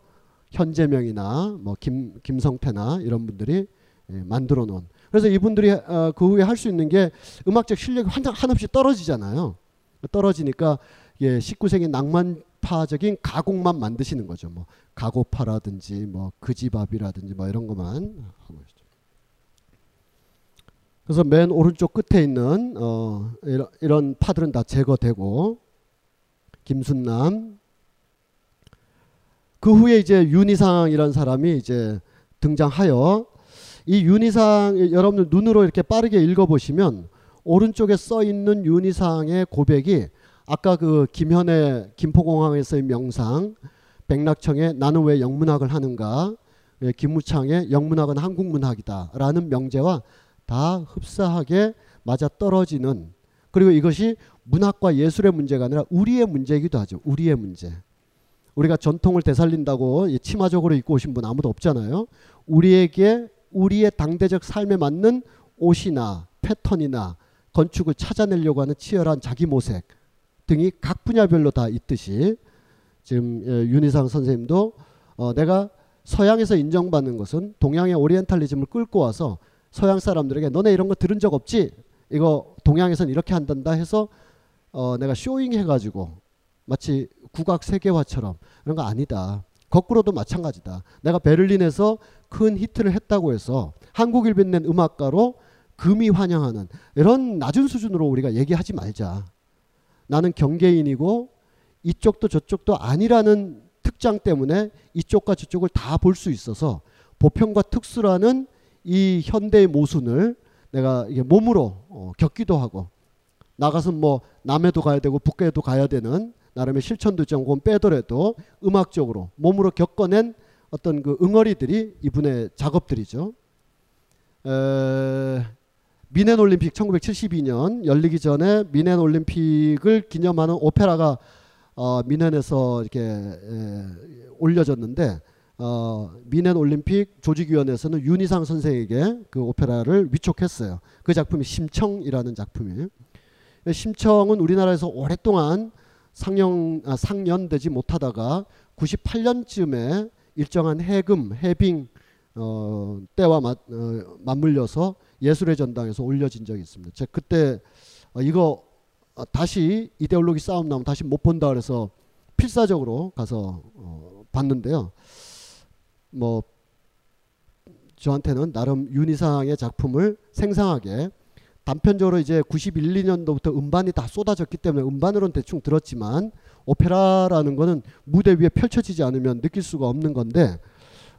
현재명이나 뭐 김, 김성태나 이런 분들이 만들어 놓은 그래서 이분들이 어, 그 후에 할 수 있는 게 음악적 실력이 한없이 떨어지잖아요. 떨어지니까 예, 19세기 낭만파적인 가곡만 만드시는 거죠. 뭐 가고파라든지 뭐 그지밥이라든지 뭐 이런 것만 하고 있죠. 그래서 맨 오른쪽 끝에 있는 어, 이런, 이런 파들은 다 제거되고 김순남 그 후에 이제 윤희상이라는 사람이 이제 등장하여 이 윤희상 여러분들 눈으로 이렇게 빠르게 읽어보시면 오른쪽에 써 있는 윤희상의 고백이 아까 그 김현의 김포공항에서의 명상 백낙청의 나는 왜 영문학을 하는가 예, 김무창의 영문학은 한국문학이다라는 명제와 다 흡사하게 맞아 떨어지는 그리고 이것이 문학과 예술의 문제가 아니라 우리의 문제이기도 하죠. 우리의 문제. 우리가 전통을 되살린다고 치마적으로 입고 오신 분 아무도 없잖아요. 우리에게 우리의 당대적 삶에 맞는 옷이나 패턴이나 건축을 찾아내려고 하는 치열한 자기 모색 등이 각 분야별로 다 있듯이 지금 예, 윤이상 선생님도 어 내가 서양에서 인정받는 것은 동양의 오리엔탈리즘을 끌고 와서 서양 사람들에게 너네 이런 거 들은 적 없지? 이거 동양에선 이렇게 한단다 해서 어 내가 showing 해가지고 마치 국악 세계화처럼 이런 거 아니다. 거꾸로도 마찬가지다. 내가 베를린에서 큰 히트를 했다고 해서 한국 일변낸 음악가로 금이 환영하는 이런 낮은 수준으로 우리가 얘기하지 말자. 나는 경계인이고 이쪽도 저쪽도 아니라는 특장 때문에 이쪽과 저쪽을 다 볼 수 있어서 보편과 특수라는 이 현대의 모순을 내가 몸으로 어, 겪기도 하고 나가서 뭐 남해도 가야 되고 북해도 가야 되는 나름의 실천도 조금 빼더라도 음악적으로 몸으로 겪어낸 어떤 그 응어리들이 이분의 작업들이죠. 에, 미넨 올림픽 1972년 열리기 전에 미넨 올림픽을 기념하는 오페라가 어, 미넨에서 이렇게 에, 올려졌는데 어, 미넨 올림픽 조직위원회에서는 윤희상 선생에게 그 오페라를 위촉했어요. 그 작품이 심청이라는 작품이에요. 심청은 우리나라에서 오랫동안 상영 아, 상연되지 못하다가 98년쯤에 일정한 해금 해빙 어, 때와 맞, 어, 맞물려서 예술의 전당에서 올려진 적이 있습니다. 제가 그때 어, 이거 어, 다시 이데올로기 싸움 나면 다시 못 본다 그래서 필사적으로 가서 어, 봤는데요. 뭐 저한테는 나름 윤희상의 작품을 생생하게 단편적으로 이제 91, 2년도부터 음반이 다 쏟아졌기 때문에 음반으로는 대충 들었지만 오페라라는 거는 무대 위에 펼쳐지지 않으면 느낄 수가 없는 건데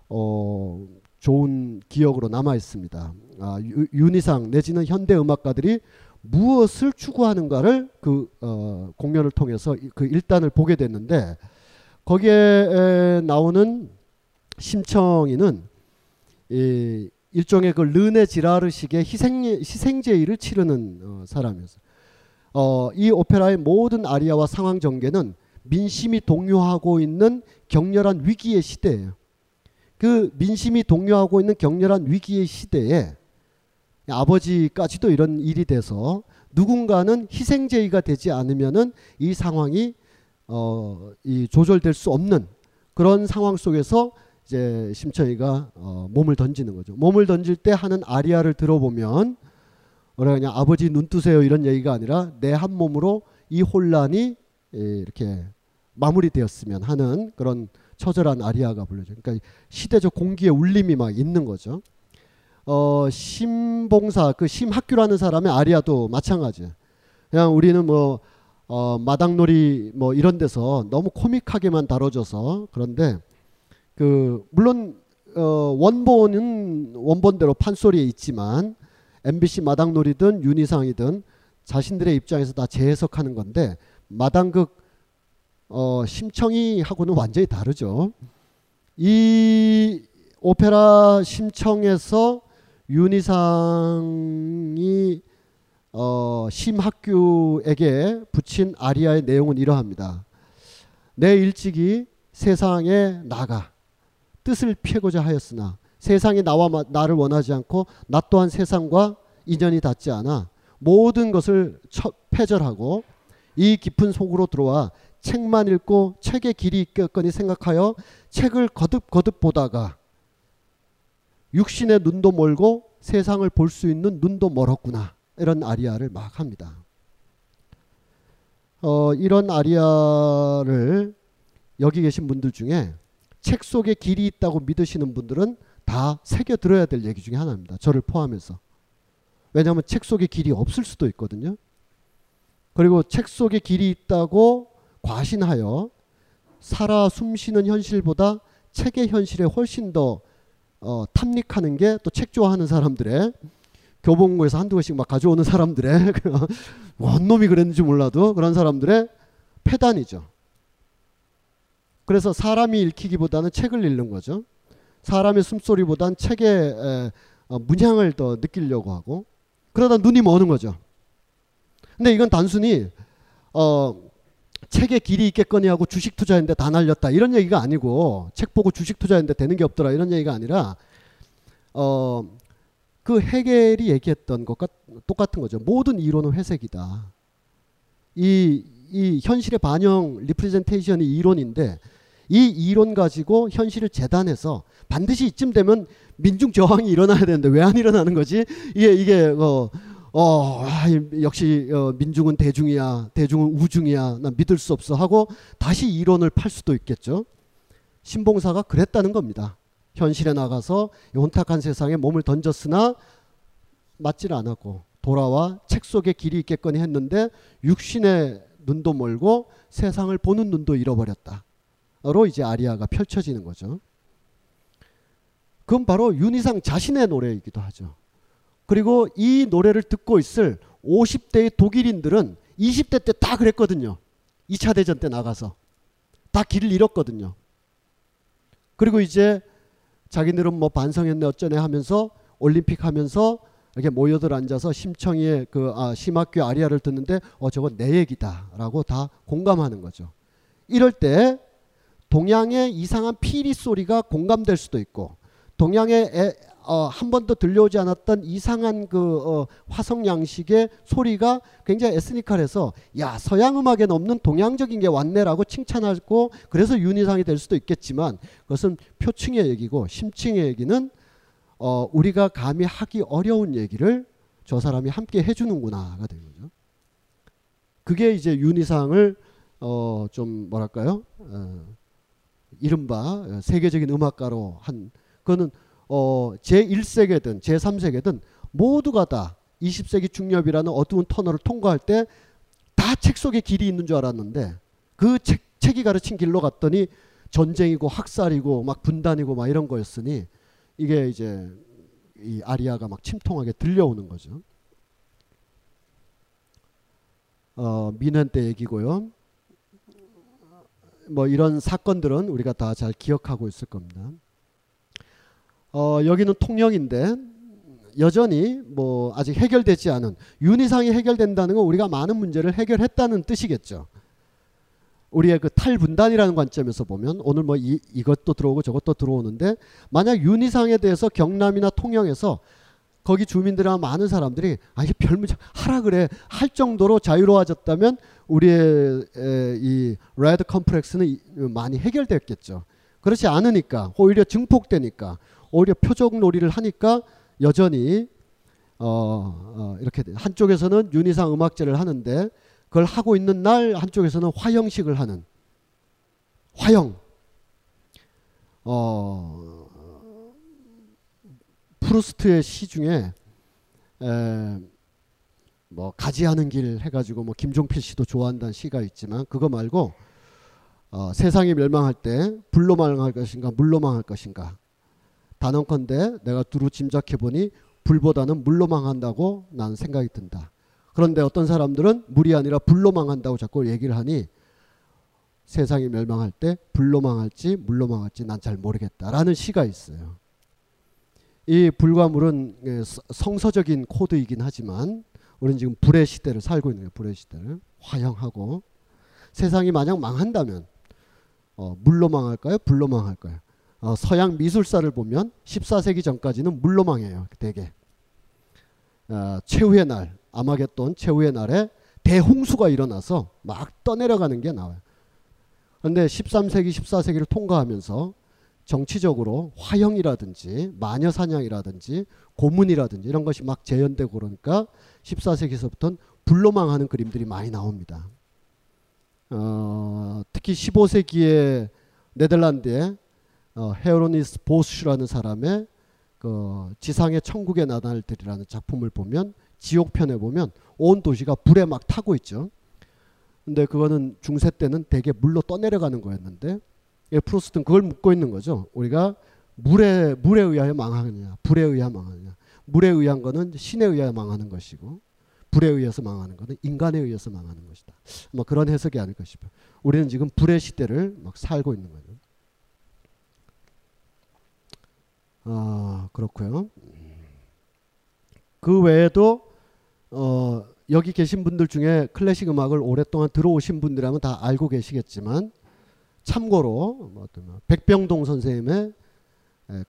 어 좋은 기억으로 남아 있습니다. 아, 유, 윤희상 내지는 현대 음악가들이 무엇을 추구하는가를 그 어, 공연을 통해서 그 일단을 보게 됐는데 거기에 에, 나오는 심청이는 이 일종의 그 르네 지라르식의 희생 희생제의를 치르는 어, 사람이었어요. 어, 이 오페라의 모든 아리아와 상황 전개는 민심이 동요하고 있는 격렬한 위기의 시대예요. 그 민심이 동요하고 있는 격렬한 위기의 시대에 아버지까지도 이런 일이 돼서 누군가는 희생제의가 되지 않으면은 이 상황이 어, 이 조절될 수 없는 그런 상황 속에서 이제 심청이가 어, 몸을 던지는 거죠. 몸을 던질 때 하는 아리아를 들어보면 우리가 그냥 아버지 눈 뜨세요 이런 얘기가 아니라 내 한 몸으로 이 혼란이 예, 이렇게 마무리되었으면 하는 그런 처절한 아리아가 불려져. 그러니까 시대적 공기의 울림이 막 있는 거죠. 어, 심봉사 그 심학규라는 사람의 아리아도 마찬가지예요. 그냥 우리는 뭐 어, 마당놀이 뭐 이런 데서 너무 코믹하게만 다뤄져서 그런데 그 물론 어, 원본은 원본대로 판소리에 있지만 MBC 마당놀이든 윤희상이든 자신들의 입장에서 다 재해석하는 건데 마당극 어, 심청이하고는 완전히 다르죠. 이 오페라 심청에서 윤희상이 어, 심학규에게 붙인 아리아의 내용은 이러합니다. 내 일찍이 세상에 나가 뜻을 피고자 하였으나 세상이 나와 나를 원하지 않고 나 또한 세상과 인연이 닿지 않아 모든 것을 패절하고 이 깊은 속으로 들어와 책만 읽고 책의 길이 있겠거니 생각하여 책을 거듭 거듭 보다가 육신의 눈도 멀고 세상을 볼 수 있는 눈도 멀었구나 이런 아리아를 막 합니다. 어, 이런 아리아를 여기 계신 분들 중에 책 속에 길이 있다고 믿으시는 분들은 다 새겨 들어야 될 얘기 중에 하나입니다. 저를 포함해서. 왜냐하면 책 속에 길이 없을 수도 있거든요. 그리고 책 속에 길이 있다고 과신하여 살아 숨쉬는 현실보다 책의 현실에 훨씬 더 어, 탐닉하는 게 또 책 좋아하는 사람들의 교본고에서 한두 권씩 막 가져오는 사람들의 원놈이 그랬는지 몰라도 그런 사람들의 패단이죠. 그래서 사람이 읽히기보다는 책을 읽는 거죠. 사람의 숨소리보단 책의 에, 어, 문향을 더 느끼려고 하고 그러다 눈이 머는 거죠. 근데 이건 단순히 어, 책에 길이 있겠거니 하고 주식 투자했는데 다 날렸다 이런 얘기가 아니고 책 보고 주식 투자했는데 되는 게 없더라 이런 얘기가 아니라 어, 그 헤겔이 얘기했던 것과 똑같은 거죠. 모든 이론은 회색이다. 이, 이 현실의 반영 representation이 이론인데 이 이론 가지고 현실을 재단해서 반드시 이쯤 되면 민중 저항이 일어나야 되는데 왜 안 일어나는 거지? 이게 이게 어, 어 아, 역시 어, 민중은 대중이야, 대중은 우중이야, 난 믿을 수 없어 하고 다시 이론을 팔 수도 있겠죠. 신봉사가 그랬다는 겁니다. 현실에 나가서 혼탁한 세상에 몸을 던졌으나 맞질 않았고 돌아와 책 속에 길이 있겠거니 했는데 육신의 눈도 멀고 세상을 보는 눈도 잃어버렸다. 로 이제 아리아가 펼쳐지는 거죠. 그건 바로 윤희상 자신의 노래이기도 하죠. 그리고 이 노래를 듣고 있을 50대의 독일인들은 20대 때 다 그랬거든요. 2차 대전 때 나가서. 다 길을 잃었거든요. 그리고 이제 자기들은 뭐 반성했네 어쩌네 하면서 올림픽 하면서 이렇게 모여들 앉아서 심청이의 그 아, 심학교 아리아를 듣는데 어 저거 내 얘기다라고 다 공감하는 거죠. 이럴 때 동양의 이상한 피리 소리가 공감될 수도 있고 동양의 에, 어, 한 번도 들려오지 않았던 이상한 그 어, 화성 양식의 소리가 굉장히 에스니컬해서 야 서양 음악에 없는 동양적인 게 왔네라고 칭찬하고 그래서 윤희상이 될 수도 있겠지만 그것은 표층의 얘기고 심층의 얘기는 어, 우리가 감히 하기 어려운 얘기를 저 사람이 함께 해주는구나가 되는 거죠. 그게 이제 윤희상을 어, 좀 뭐랄까요? 어, 이른바 세계적인 음악가로 한 그거는 어, 제1세계든 제3세계든 모두가 다 20세기 중엽이라는 어두운 터널을 통과할 때 다 책 속에 길이 있는 줄 알았는데 그 책, 책이 가르친 길로 갔더니 전쟁이고 학살이고 막 분단이고 막 이런 거였으니 이게 이제 이 아리아가 막 침통하게 들려오는 거죠. 어, 민현 때 얘기고요. 뭐 이런 사건들은 우리가 다 잘 기억하고 있을 겁니다. 어, 여기는 통영인데 여전히 뭐 아직 해결되지 않은 윤희상이 해결된다는 건 우리가 많은 문제를 해결했다는 뜻이겠죠. 우리의 그 탈분단이라는 관점에서 보면 오늘 뭐 이, 이것도 들어오고 저것도 들어오는데 만약 윤희상에 대해서 경남이나 통영에서 거기 주민들이나 많은 사람들이 아 이게 별 문제 하라 그래 할 정도로 자유로워졌다면 우리의 에, 이 레드 컴플렉스는 많이 해결됐겠죠. 그렇지 않으니까 오히려 증폭되니까 오히려 표적 놀이를 하니까 여전히 어, 어, 이렇게 한쪽에서는 윤희상 음악제를 하는데 그걸 하고 있는 날 한쪽에서는 화형식을 하는. 화형. 어, 프루스트의 시 중에 에, 뭐 가지하는 길 해가지고 뭐 김종필 씨도 좋아한다는 시가 있지만 그거 말고 어, 세상이 멸망할 때 불로 망할 것인가 물로 망할 것인가 단언컨대 내가 두루 짐작해 보니 불보다는 물로 망한다고 나는 생각이 든다. 그런데 어떤 사람들은 물이 아니라 불로 망한다고 자꾸 얘기를 하니 세상이 멸망할 때 불로 망할지 물로 망할지 난 잘 모르겠다라는 시가 있어요. 이 불과 물은 예, 성서적인 코드이긴 하지만 우리는 지금 불의 시대를 살고 있는 거예요. 불의 시대를 화형하고 세상이 만약 망한다면 어, 물로 망할까요? 불로 망할까요? 어, 서양 미술사를 보면 14세기 전까지는 물로 망해요. 대개 어, 최후의 날 아마겟돈 최후의 날에 대홍수가 일어나서 막 떠내려가는 게 나와요. 그런데 13세기 14세기를 통과하면서 정치적으로 화형이라든지 마녀 사냥이라든지 고문이라든지 이런 것이 막 재현되고 그러니까 14세기에서부터는 불로 망하는 그림들이 많이 나옵니다. 어, 특히 15세기에 네덜란드에 어, 헤어로니스 보슈라는 사람의 그 지상의 천국의 나날들이라는 작품을 보면 지옥편에 보면 온 도시가 불에 막 타고 있죠. 근데 그거는 중세 때는 대개 물로 떠내려가는 거였는데 예, 프로스트는 그걸 묻고 있는 거죠. 우리가 물에 물에 의하여 망하느냐, 불에 의하 망하느냐. 물에 의한 거는 신에 의하여 망하는 것이고 불에 의해서 망하는 것은 인간에 의해서 망하는 것이다. 뭐 그런 해석이 아닐까 싶어요. 우리는 지금 불의 시대를 막 살고 있는 거죠. 아 그렇고요. 그 외에도 어, 여기 계신 분들 중에 클래식 음악을 오랫동안 들어오신 분들이라면 다 알고 계시겠지만 참고로 뭐 백병동 선생님의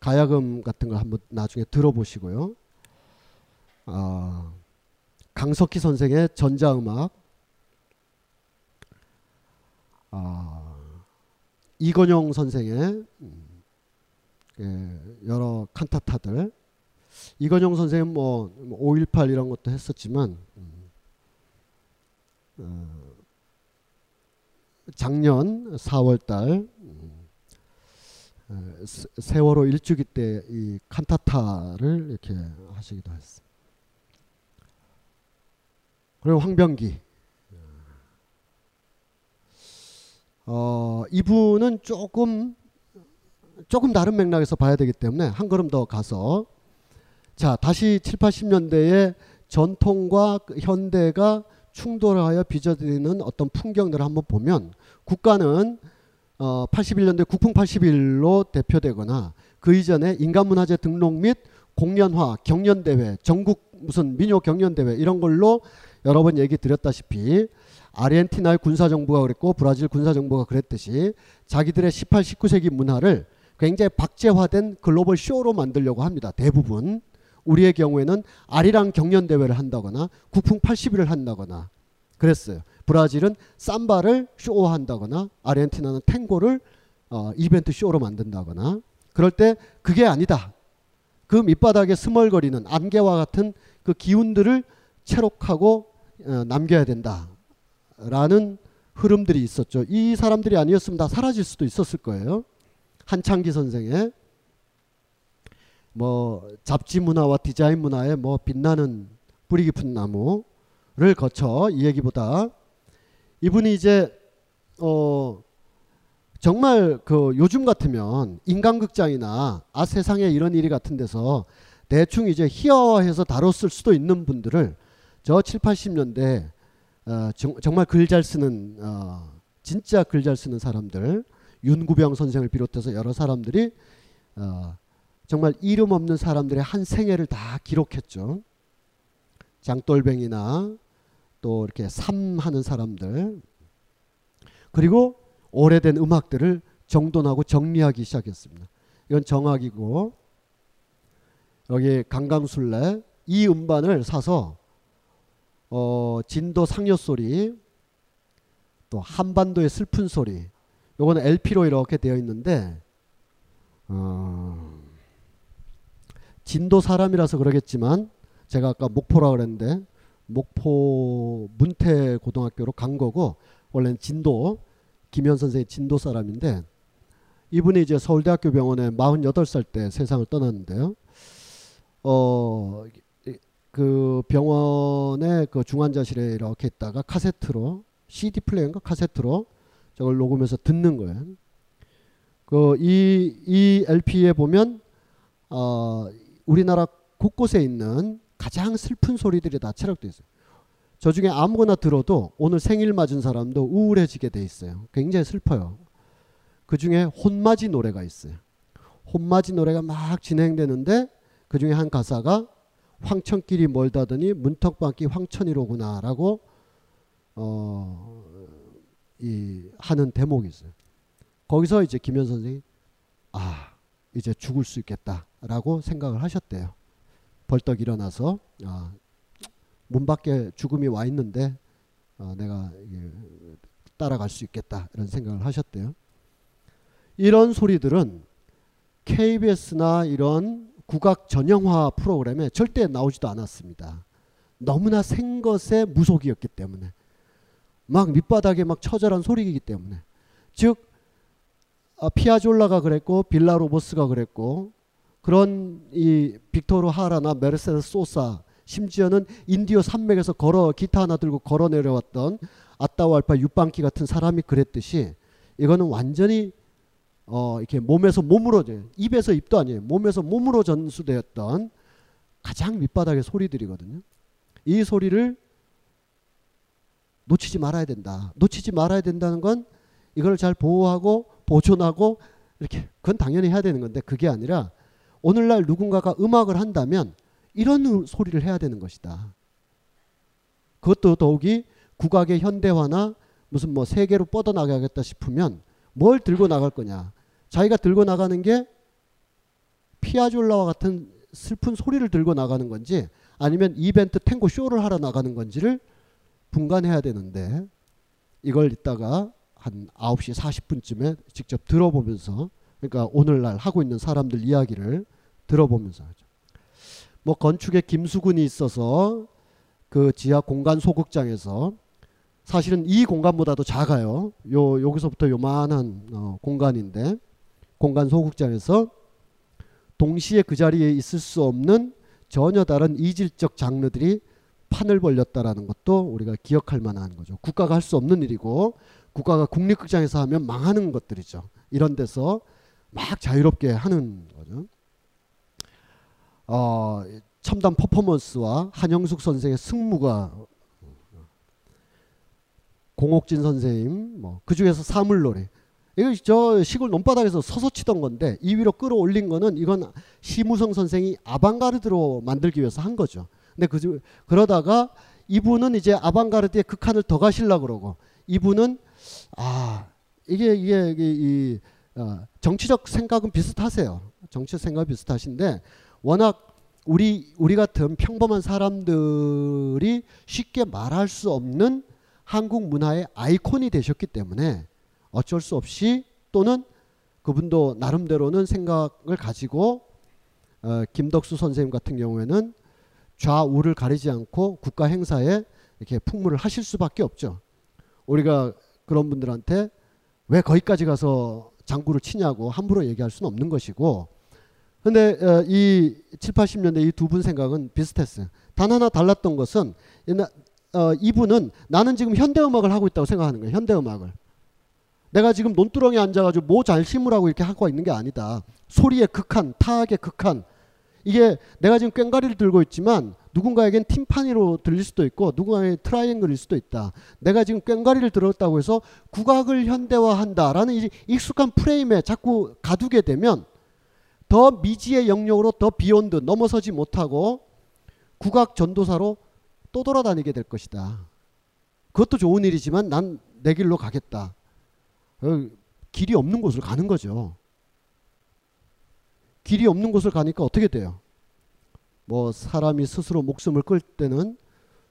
가야금 같은 걸 한번 나중에 들어보시고요. 아, 강석희 선생의 전자음악, 아, 이건용 선생의 음, 예, 여러 칸타타들 이건영 선생님 뭐5.18 이런 것도 했었지만 음, 어, 작년 4월달 음, 어, 세월호 일주기 때 이 칸타타를 이렇게 하시기도 했어요. 그리고 황병기. 어, 이분은 조금 조금 다른 맥락에서 봐야 되기 때문에 한 걸음 더 가서. 자 다시 7, 80년대의 전통과 그 현대가 충돌하여 빚어지는 어떤 풍경들을 한번 보면 국가는 어, 81년대 국풍 81로 대표되거나 그 이전에 인간문화재 등록 및 공연화, 경연대회, 전국 무슨 민요 경연대회 이런 걸로 여러 번 얘기 드렸다시피 아르헨티나의 군사정부가 그랬고 브라질 군사정부가 그랬듯이 자기들의 18, 19세기 문화를 굉장히 박제화된 글로벌 쇼로 만들려고 합니다. 대부분. 우리의 경우에는 아리랑 경연대회를 한다거나 국풍 80일을 한다거나 그랬어요. 브라질은 삼바를 쇼화한다거나 아르헨티나는 탱고를 어, 이벤트 쇼로 만든다거나 그럴 때 그게 아니다. 그 밑바닥에 스멀거리는 안개와 같은 그 기운들을 체록하고 어, 남겨야 된다라는 흐름들이 있었죠. 이 사람들이 아니었으면 다 사라질 수도 있었을 거예요. 한창기 선생의 뭐 잡지 문화와 디자인 문화의 뭐 빛나는 뿌리 깊은 나무를 거쳐 이 얘기보다 이분이 이제 어 정말 그 요즘 같으면 인간극장이나 아 세상에 이런 일이 같은 데서 대충 이제 희화화해서 다뤘을 수도 있는 분들을 저 7, 80년대 어, 정, 정말 글 잘 쓰는 어, 진짜 글 잘 쓰는 사람들 윤구병 선생을 비롯해서 여러 사람들이 어, 정말 이름 없는 사람들의 한 생애를 다 기록했죠. 장돌뱅이나 또 이렇게 삼하는 사람들 그리고 오래된 음악들을 정돈하고 정리하기 시작했습니다. 이건 정학이고 여기 강강술래 이 음반을 사서 어, 진도 상여 소리 또 한반도의 슬픈 소리 요거는 LP로 이렇게 되어 있는데 어, 진도 사람이라서 그러겠지만 제가 아까 목포라 그랬는데 목포 문태 고등학교로 간 거고 원래는 진도 김현 선생이 진도 사람인데 이분이 이제 서울대학교 병원에 48살 때 세상을 떠났는데요. 어, 그 병원의 그 중환자실에 이렇게 있다가 카세트로 CD 플레이어인가 카세트로 저걸 녹음해서 듣는 거예요. 그이 이 LP에 보면 어, 우리나라 곳곳에 있는 가장 슬픈 소리들이 다 체력돼 있어요. 저 중에 아무거나 들어도 오늘 생일 맞은 사람도 우울해지게 돼 있어요. 굉장히 슬퍼요. 그 중에 혼맞이 노래가 있어요. 혼맞이 노래가 막 진행되는데 그 중에 한 가사가 황천길이 멀다더니 문턱방기 황천이로구나라고 어, 이 하는 대목이 있어요. 거기서 이제 김현 선생이 아 이제 죽을 수 있겠다라고 생각을 하셨대요. 벌떡 일어나서 아, 문 밖에 죽음이 와 있는데 아, 내가 따라갈 수 있겠다 이런 생각을 하셨대요. 이런 소리들은 KBS나 이런 국악 전형화 프로그램에 절대 나오지도 않았습니다. 너무나 생것의 무속이었기 때문에 막 밑바닥에 막 처절한 소리이기 때문에 즉 아, 피아졸라가 그랬고 빌라로보스가 그랬고 그런 이 빅토르 하라나 메르세데스 소사 심지어는 인디오 산맥에서 걸어 기타 하나 들고 걸어 내려왔던 아따왈파 유방키 같은 사람이 그랬듯이 이거는 완전히 어 이렇게 몸에서 몸으로 입에서 입도 아니에요. 몸에서 몸으로 전수되었던 가장 밑바닥의 소리들이거든요. 이 소리를 놓치지 말아야 된다. 놓치지 말아야 된다는 건 이걸 잘 보호하고 보존하고 이렇게 그건 당연히 해야 되는 건데 그게 아니라 오늘날 누군가가 음악을 한다면 이런 소리를 해야 되는 것이다. 그것도 더욱이 국악의 현대화나 무슨 뭐 세계로 뻗어나가겠다 싶으면 뭘 들고 나갈 거냐. 자기가 들고 나가는 게 피아졸라와 같은 슬픈 소리를 들고 나가는 건지 아니면 이벤트 탱고 쇼를 하러 나가는 건지를 분간해야 되는데 이걸 이따가 한 9시 40분쯤에 직접 들어보면서 그러니까 오늘날 하고 있는 사람들 이야기를 들어보면서 하죠. 뭐 건축에 김수근이 있어서 그 지하 공간 소극장에서 사실은 이 공간보다도 작아요. 요 여기서부터 요만한 어, 공간인데 공간 소극장에서 동시에 그 자리에 있을 수 없는 전혀 다른 이질적 장르들이 판을 벌렸다라는 것도 우리가 기억할 만한 거죠. 국가가 할 수 없는 일이고 국가가 국립극장에서 하면 망하는 것들이죠. 이런 데서 막 자유롭게 하는 거죠. 어, 첨단 퍼포먼스와 한영숙 선생의 승무가 공옥진 선생님, 뭐, 그 중에서 사물놀이. 이거 저 시골 논바닥에서 서서 치던 건데 이 위로 끌어올린 거는 이건 심우성 선생이 아방가르드로 만들기 위해서 한 거죠. 근데 그 그러다가 이분은 이제 아방가르드의 극한을 더 가시려고 그러고 이분은 아 이게 이게, 이게 이 어, 정치적 생각은 비슷하세요. 정치적 생각 비슷하신데 워낙 우리 우리 같은 평범한 사람들이 쉽게 말할 수 없는 한국 문화의 아이콘이 되셨기 때문에 어쩔 수 없이 또는 그분도 나름대로는 생각을 가지고 어, 김덕수 선생님 같은 경우에는 좌우를 가리지 않고 국가 행사에 이렇게 풍물을 하실 수밖에 없죠. 우리가 그런 분들한테 왜 거기까지 가서 장구를 치냐고 함부로 얘기할 수는 없는 것이고 근데 어, 이 7, 80년대 이 두 분 생각은 비슷했어요. 단 하나 달랐던 것은 어, 이분은 나는 지금 현대 음악을 하고 있다고 생각하는 거예요. 현대 음악을. 내가 지금 논두렁에 앉아가지고 모 잘 심으라고 이렇게 하고 있는 게 아니다. 소리의 극한, 타악의 극한. 이게 내가 지금 꽹과리를 들고 있지만 누군가에겐 팀파니로 들릴 수도 있고 누군가에겐 트라이앵글일 수도 있다. 내가 지금 꽹과리를 들었다고 해서 국악을 현대화한다라는 이 익숙한 프레임에 자꾸 가두게 되면 더 미지의 영역으로 더 비욘드 넘어서지 못하고 국악 전도사로 또 돌아다니게 될 것이다. 그것도 좋은 일이지만 난 내 길로 가겠다. 어, 길이 없는 곳을 가는 거죠. 길이 없는 곳을 가니까 어떻게 돼요? 뭐 사람이 스스로 목숨을 끌 때는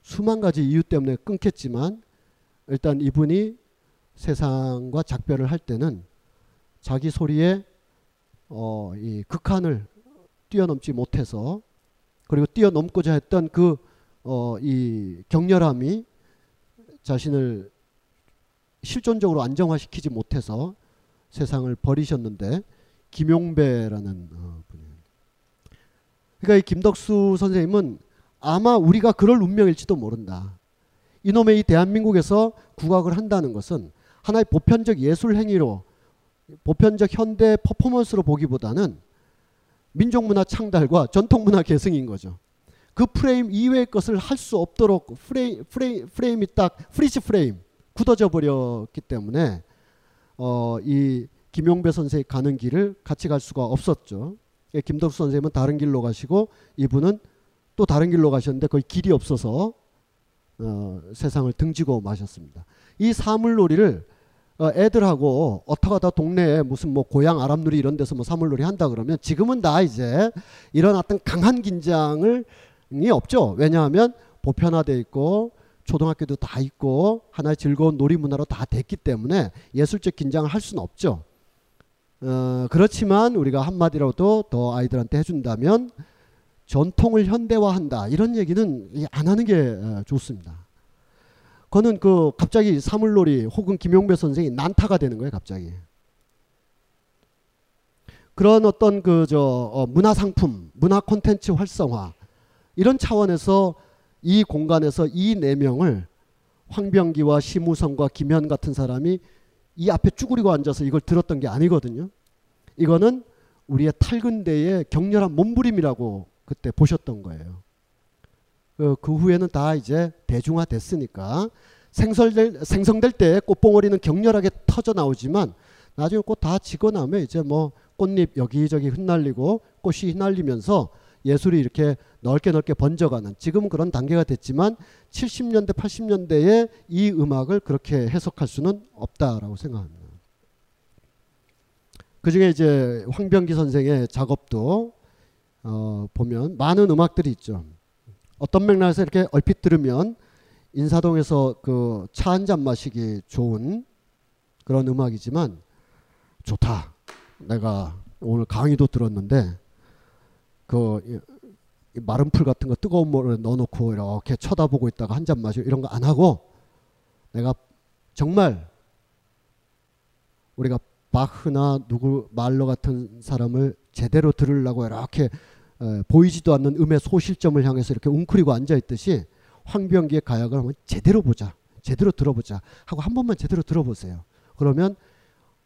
수만 가지 이유 때문에 끊겠지만 일단 이분이 세상과 작별을 할 때는 자기 소리에 어, 이 극한을 뛰어넘지 못해서 그리고 뛰어넘고자 했던 그 어, 이 격렬함이 자신을 실존적으로 안정화시키지 못해서 세상을 버리셨는데 김용배라는 어, 분이. 그러니까 이 김덕수 선생님은 아마 우리가 그럴 운명일지도 모른다. 이놈의 이 대한민국에서 국악을 한다는 것은 하나의 보편적 예술 행위로 보편적 현대 퍼포먼스로 보기보다는 민족문화 창달과 전통문화 계승인 거죠. 그 프레임 이외의 것을 할 수 없도록 프레임, 프레임, 프레임이 딱 freeze frame 굳어져 버렸기 때문에 어, 이 김용배 선생이 가는 길을 같이 갈 수가 없었죠. 예, 김덕수 선생님은 다른 길로 가시고 이분은 또 다른 길로 가셨는데 거의 길이 없어서 어, 세상을 등지고 마셨습니다. 이 사물놀이를 어, 애들하고 어떡하다 동네에 무슨 뭐 고향 아람누리 이런 데서 뭐 사물놀이 한다 그러면 지금은 다 이제 이런 어떤 강한 긴장을 이 없죠. 왜냐하면 보편화돼 있고 초등학교도 다 있고 하나의 즐거운 놀이 문화로 다 됐기 때문에 예술적 긴장을 할 수는 없죠. 어, 그렇지만 우리가 한마디라도 더 아이들한테 해준다면 전통을 현대화한다 이런 얘기는 안 하는 게 어, 좋습니다. 그거는 그 갑자기 사물놀이 혹은 김용배 선생이 난타가 되는 거예요 갑자기. 그런 어떤 그저 어, 문화 상품, 문화 콘텐츠 활성화 이런 차원에서 이 공간에서 이 네 명을 황병기와 심우성과 김현 같은 사람이 이 앞에 쭈그리고 앉아서 이걸 들었던 게 아니거든요. 이거는 우리의 탈근대의 격렬한 몸부림이라고 그때 보셨던 거예요. 그, 그 후에는 다 이제 대중화 됐으니까 생설될, 생성될 때 꽃봉오리는 격렬하게 터져 나오지만 나중에 꽃 다 지고 나면 이제 뭐 꽃잎 여기저기 흩날리고 꽃이 휘날리면서 예술이 이렇게 넓게 넓게 번져가는 지금은 그런 단계가 됐지만 70년대 80년대에 이 음악을 그렇게 해석할 수는 없다라고 생각합니다. 그중에 이제 황병기 선생의 작업도 어, 보면 많은 음악들이 있죠. 어떤 맥락에서 이렇게 얼핏 들으면 인사동에서 그 차 한 잔 마시기 좋은 그런 음악이지만 좋다. 내가 오늘 강의도 들었는데 그 마른 풀 같은 거 뜨거운 물에 넣어놓고 이렇게 쳐다보고 있다가 한 잔 마시고 이런 거 안 하고 내가 정말 우리가 바흐나 누구 말러 같은 사람을 제대로 들으려고 이렇게 에, 보이지도 않는 음의 소실점을 향해서 이렇게 웅크리고 앉아 있듯이 황병기의 가약을 한번 제대로 보자, 제대로 들어보자 하고 한 번만 제대로 들어보세요. 그러면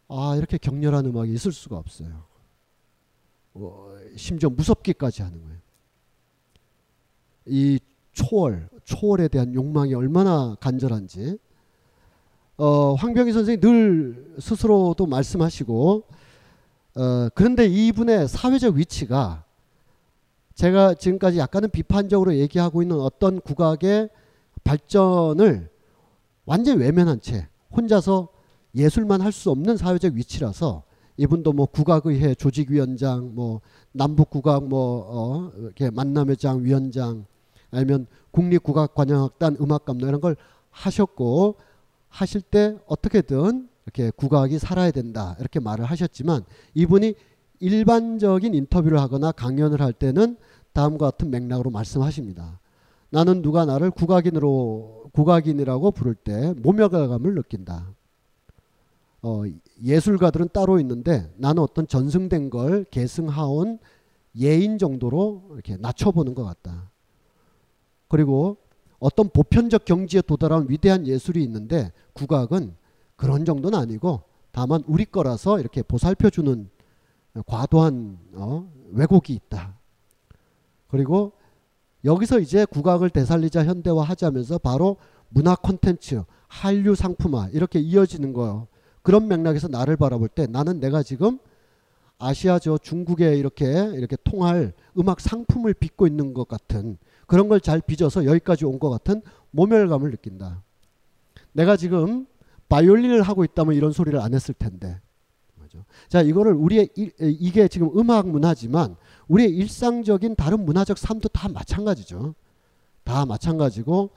아 이렇게 격렬한 음악이 있을 수가 없어요. 어, 심지어 무섭기까지 하는 거예요. 이 초월, 초월에 대한 욕망이 얼마나 간절한지 어, 황병희 선생이 늘 스스로도 말씀하시고 어, 그런데 이분의 사회적 위치가 제가 지금까지 약간은 비판적으로 얘기하고 있는 어떤 국악의 발전을 완전히 외면한 채 혼자서 예술만 할 수 없는 사회적 위치라서 이분도 뭐 국악의회 조직위원장 뭐 남북국악 뭐 어, 이렇게 만남회장 위원장 아니면 국립국악관현악단 음악감독 이런 걸 하셨고 하실 때 어떻게든 이렇게 국악이 살아야 된다 이렇게 말을 하셨지만 이분이 일반적인 인터뷰를 하거나 강연을 할 때는 다음과 같은 맥락으로 말씀하십니다. 나는 누가 나를 국악인으로 국악인이라고 부를 때 모멸감을 느낀다. 어, 예술가들은 따로 있는데 나는 어떤 전승된 걸 계승하온 예인 정도로 이렇게 낮춰보는 것 같다. 그리고 어떤 보편적 경지에 도달한 위대한 예술이 있는데 국악은 그런 정도는 아니고 다만 우리 거라서 이렇게 보살펴주는 과도한 어, 왜곡이 있다. 그리고 여기서 이제 국악을 되살리자 현대화하자면서 바로 문화 콘텐츠, 한류 상품화 이렇게 이어지는 거예요. 그런 맥락에서 나를 바라볼 때 나는 내가 지금 아시아 저 중국에 이렇게 이렇게 통할 음악 상품을 빚고 있는 것 같은 그런 걸 잘 빚어서 여기까지 온 것 같은 모멸감을 느낀다. 내가 지금 바이올린을 하고 있다면 이런 소리를 안 했을 텐데. 자, 이거를 우리의 일, 이게 지금 음악 문화지만 우리의 일상적인 다른 문화적 삶도 다 마찬가지죠. 다 마찬가지고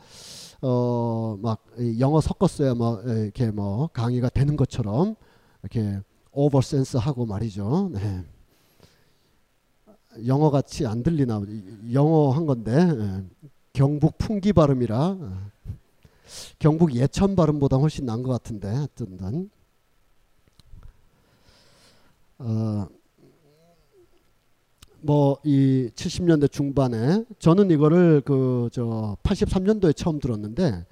어막 영어 섞었어야 뭐 이렇게 뭐 강의가 되는 것처럼 이렇게 오버 센스 하고 말이죠. 네. 영어 같이 안 들리나 영어 한 건데 예. 경북 풍기 발음이라 경북 예천 발음보다 훨씬 나은 것 같은데 하여튼 어, 뭐 이 70년대 중반에 저는 이거를 그 저 83년도에 처음 들었는데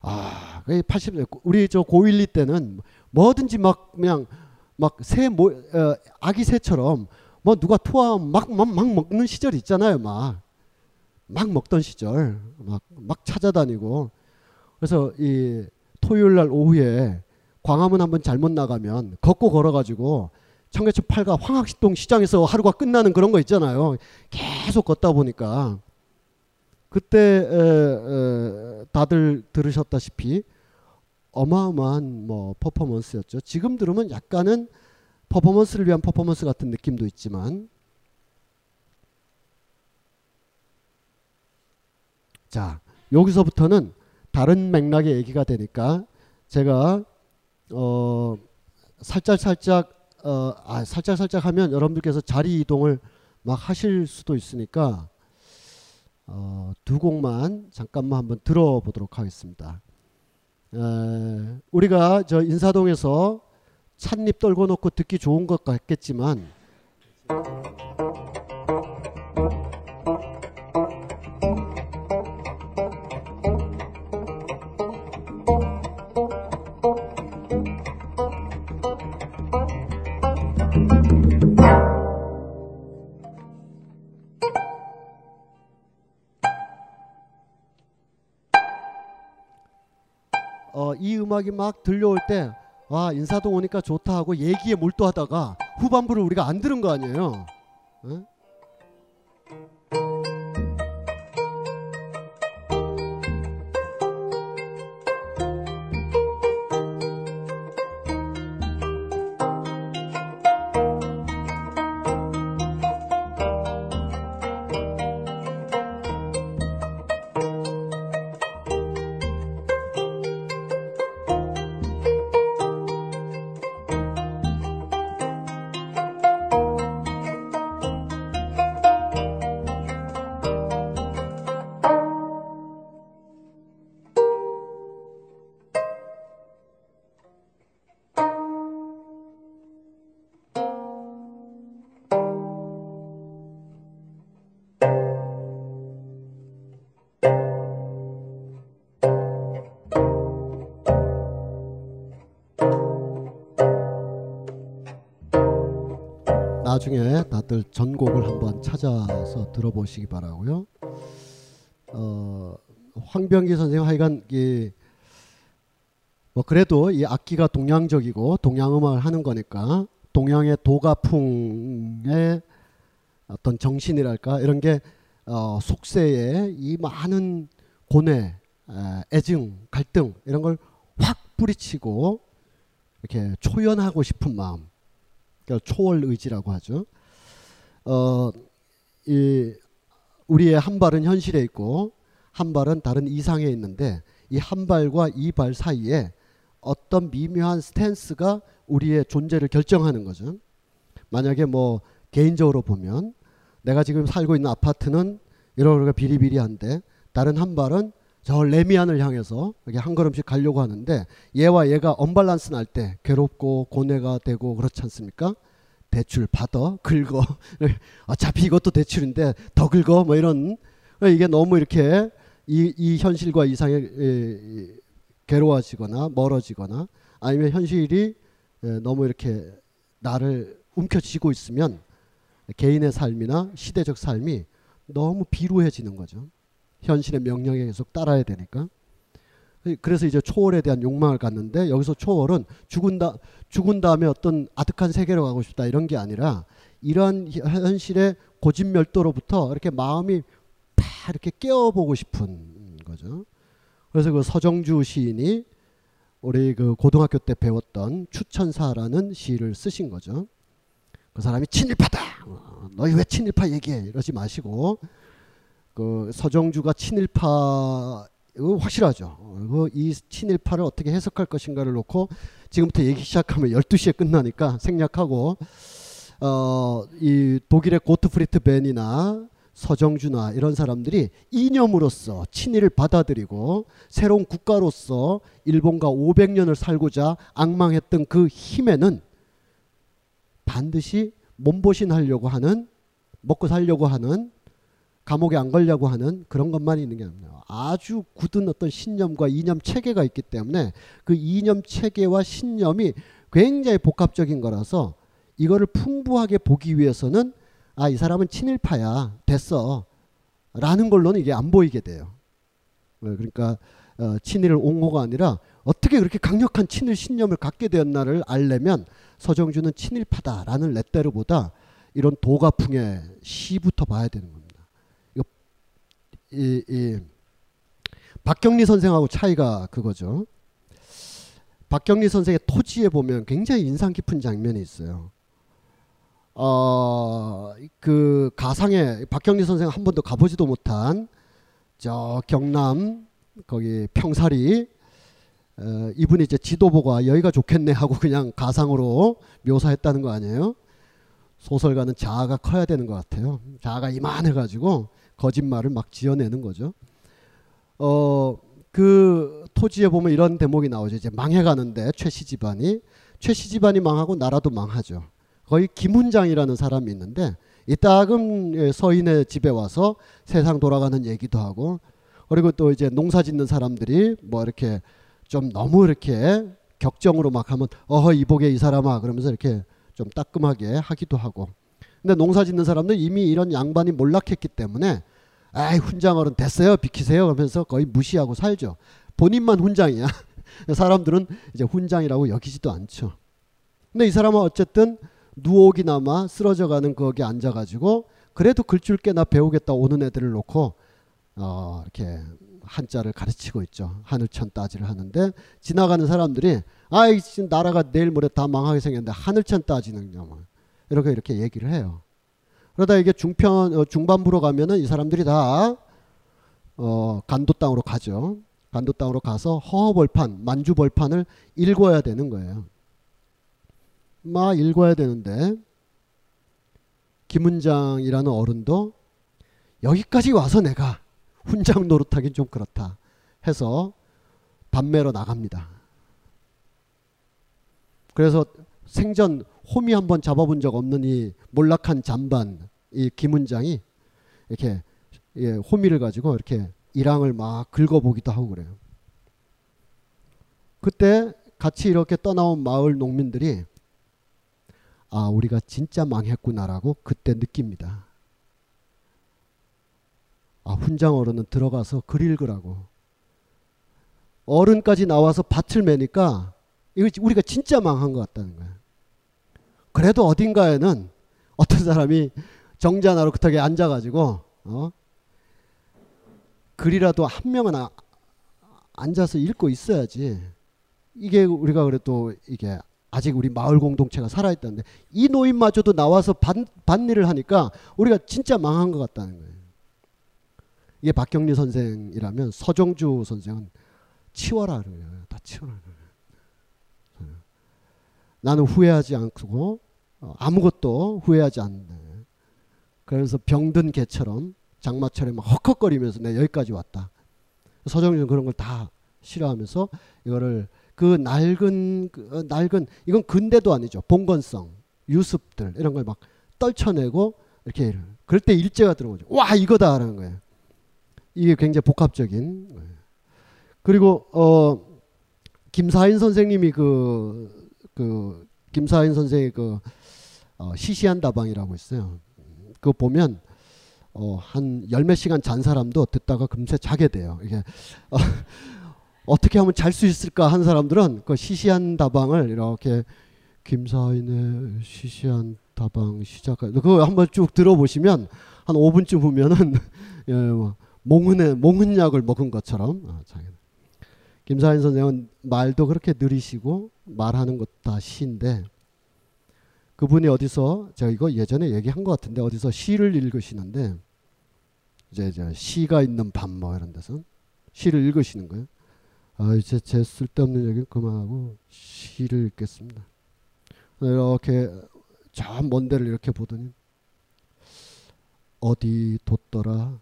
아, 80 우리 저 고1리 때는 뭐든지 막 그냥 막새 모 어, 아기 새처럼 뭐 누가 토하면 막, 막, 막 먹는 시절 있잖아요, 막. 막 먹던 시절. 막, 막 찾아다니고. 그래서 이 토요일 날 오후에 광화문 한번 잘못 나가면 걷고 걸어 가지고 청계천 팔가 황학시동 시장에서 하루가 끝나는 그런 거 있잖아요. 계속 걷다 보니까 그때 에, 에, 다들 들으셨다시피 어마어마한 뭐 퍼포먼스였죠. 지금 들으면 약간은 퍼포먼스를 위한 퍼포먼스 같은 느낌도 있지만 자 여기서부터는 다른 맥락의 얘기가 되니까 제가 어 살짝 살짝 어, 아, 살짝 살짝 하면 여러분들께서 자리 이동을 막 하실 수도 있으니까 어, 두 곡만 잠깐만 한번 들어보도록 하겠습니다. 에, 우리가 저 인사동에서 찻잎 떨궈 놓고 듣기 좋은 것 같겠지만 음악이 막 들려올 때, 와, 인사동 오니까 좋다 하고 얘기에 몰두하다가 후반부를 우리가 안 들은 거 아니에요. 에? 나중에 다들 전곡을 한번 찾아서 들어보시기 바라고요. 어, 황병기 선생님 하여간 이 뭐 그래도 이 악기가 동양적이고 동양 음악을 하는 거니까 동양의 도가풍의 어떤 정신이랄까 이런 게 어, 속세에 이 많은 고뇌, 에, 애증, 갈등 이런 걸 확 뿌리치고 이렇게 초연하고 싶은 마음, 그러니까 초월 의지라고 하죠. 어, 이 우리의 한 발은 현실에 있고 한 발은 다른 이상에 있는데 이 한 발과 이 발 사이에 어떤 미묘한 스탠스가 우리의 존재를 결정하는 거죠. 만약에 뭐 개인적으로 보면 내가 지금 살고 있는 아파트는 이러고 비리비리한데 다른 한 발은 저 레미안을 향해서 이렇게 한 걸음씩 가려고 하는데 얘와 얘가 언밸런스 날 때 괴롭고 고뇌가 되고 그렇지 않습니까? 대출 받아 긁어 어차피 이것도 대출인데 더 긁어 뭐 이런 이게 너무 이렇게 이, 이 현실과 이상에 에, 괴로워지거나 멀어지거나 아니면 현실이 에, 너무 이렇게 나를 움켜쥐고 있으면 개인의 삶이나 시대적 삶이 너무 비루해지는 거죠. 현실의 명령에 계속 따라야 되니까. 그래서 이제 초월에 대한 욕망을 갖는데 여기서 초월은 죽은 다 죽은 다음에 어떤 아득한 세계로 가고 싶다 이런 게 아니라 이러한 현실의 고진멸도로부터 이렇게 마음이 다 이렇게 깨어보고 싶은 거죠. 그래서 그 서정주 시인이 우리 그 고등학교 때 배웠던 추천사라는 시를 쓰신 거죠. 그 사람이 친일파다. 어, 너희 왜 친일파 얘기해? 이러지 마시고 그 서정주가 친일파 확실하죠. 어, 이 친일파를 어떻게 해석할 것인가를 놓고 지금부터 얘기 시작하면 12시에 끝나니까 생략하고 어, 이 독일의 고트프리트 벤이나 서정주나 이런 사람들이 이념으로서 친일을 받아들이고 새로운 국가로서 일본과 500년을 살고자 악망했던 그 힘에는 반드시 몸보신하려고 하는 먹고 살려고 하는 감옥에 안 걸려고 하는 그런 것만 있는 게 아니라 아주 굳은 어떤 신념과 이념 체계가 있기 때문에 그 이념 체계와 신념이 굉장히 복합적인 거라서 이거를 풍부하게 보기 위해서는 아 이 사람은 친일파야 됐어 라는 걸로는 이게 안 보이게 돼요. 그러니까 어, 친일을 옹호가 아니라 어떻게 그렇게 강력한 친일 신념을 갖게 되었나를 알려면 서정주는 친일파다라는 레테르보다 이런 도가풍의 시부터 봐야 되는 겁니다. 이, 이 박경리 선생하고 차이가 그거죠. 박경리 선생의 토지에 보면 굉장히 인상 깊은 장면이 있어요. 어, 그 가상에 박경리 선생 한 번도 가보지도 못한 저 경남 거기 평사리 어, 이분이 이제 지도보가 여기가 좋겠네 하고 그냥 가상으로 묘사했다는 거 아니에요? 소설가는 자아가 커야 되는 것 같아요. 자아가 이만해가지고 거짓말을 막 지어내는 거죠. 어, 그 토지에 보면 이런 대목이 나오죠. 이제 망해가는데 최씨 집안이 최씨 집안이 망하고 나라도 망하죠. 거의 김훈장이라는 사람이 있는데 이따금 서인의 집에 와서 세상 돌아가는 얘기도 하고 그리고 또 이제 농사 짓는 사람들이 뭐 이렇게 좀 너무 이렇게 격정으로 막 하면 어허 이복에 이 사람아 그러면서 이렇게 좀 따끔하게 하기도 하고 근데 농사 짓는 사람들 이미 이런 양반이 몰락했기 때문에 아이 훈장어른 됐어요. 비키세요. 그러면서 거의 무시하고 살죠. 본인만 훈장이야. 사람들은 이제 훈장이라고 여기지도 않죠. 근데 이 사람은 어쨌든 누옥이나마 쓰러져가는 거기 앉아가지고 그래도 글줄 꽤나 배우겠다 오는 애들을 놓고 어 이렇게 한자를 가르치고 있죠. 하늘천 따지를 하는데 지나가는 사람들이 아이 나라가 내일 모레 다 망하게 생겼는데 하늘천 따지는냐 뭐 이렇게 이렇게 얘기를 해요. 그러다 이게 중편 어, 중반부로 가면은 이 사람들이 다 어, 간도 땅으로 가죠. 간도 땅으로 가서 허허벌판 만주벌판을 읽어야 되는 거예요. 막 읽어야 되는데 김은장이라는 어른도 여기까지 와서 내가 훈장 노릇하긴 좀 그렇다 해서 담매로 나갑니다. 그래서 생전 홈이 한번 잡아본 적 없는 이 몰락한 잠반 이 김은장이 이렇게 예, 호미를 가지고 이렇게 일항을 막 긁어보기도 하고 그래요. 그때 같이 이렇게 떠나온 마을 농민들이 아 우리가 진짜 망했구나라고 그때 느낍니다. 아 훈장 어른은 들어가서 글 읽으라고 어른까지 나와서 밭을 매니까 이거 우리가 진짜 망한 것 같다는 거예요. 그래도 어딘가에는 어떤 사람이 정자나로 그렇게 앉아가지고 어? 글이라도 한 명은 아, 앉아서 읽고 있어야지. 이게 우리가 그래도 이게 아직 우리 마을 공동체가 살아있다는데 이 노인마저도 나와서 밭, 밭일을 하니까 우리가 진짜 망한 것 같다는 거예요. 이게 박경리 선생이라면 서정주 선생은 치워라 그래요. 다 치워라. 그래요. 나는 후회하지 않고 어, 아무것도 후회하지 않네. 그래서 병든 개처럼 장마철에 막 헉헉거리면서 내 여기까지 왔다. 서정주는 그런 걸 다 싫어하면서 이거를 그 낡은 그 어, 낡은 이건 근대도 아니죠. 봉건성 유습들 이런 걸 막 떨쳐내고 이렇게 그럴 때 일제가 들어오죠. 와 이거다라는 거예요. 이게 굉장히 복합적인. 그리고 어 김사인 선생님이 그, 그 김사인 선생의 그 어, 시시한 다방이라고 있어요. 그거 보면 어, 한 열 몇 시간 잔 사람도 듣다가 금세 자게 돼요. 이게 어, 어떻게 하면 잘 수 있을까 한 사람들은 그 시시한 다방을 이렇게 김사인의 시시한 다방 시작하 그거 한번 쭉 들어보시면 한 5분쯤 보면은 예, 뭐 몽은의 몽은약을 먹은 것처럼 아, 김사인 선생은 말도 그렇게 느리시고 말하는 것 다 시인데 그분이 어디서 제가 이거 예전에 얘기한 것 같은데 어디서 시를 읽으시는데 이제, 이제 시가 있는 밤 뭐 이런 데서 시를 읽으시는 거예요. 아 이제 제 쓸데없는 얘기는 그만하고 시를 읽겠습니다. 이렇게 저 먼 데를 이렇게 보더니 어디 뒀더라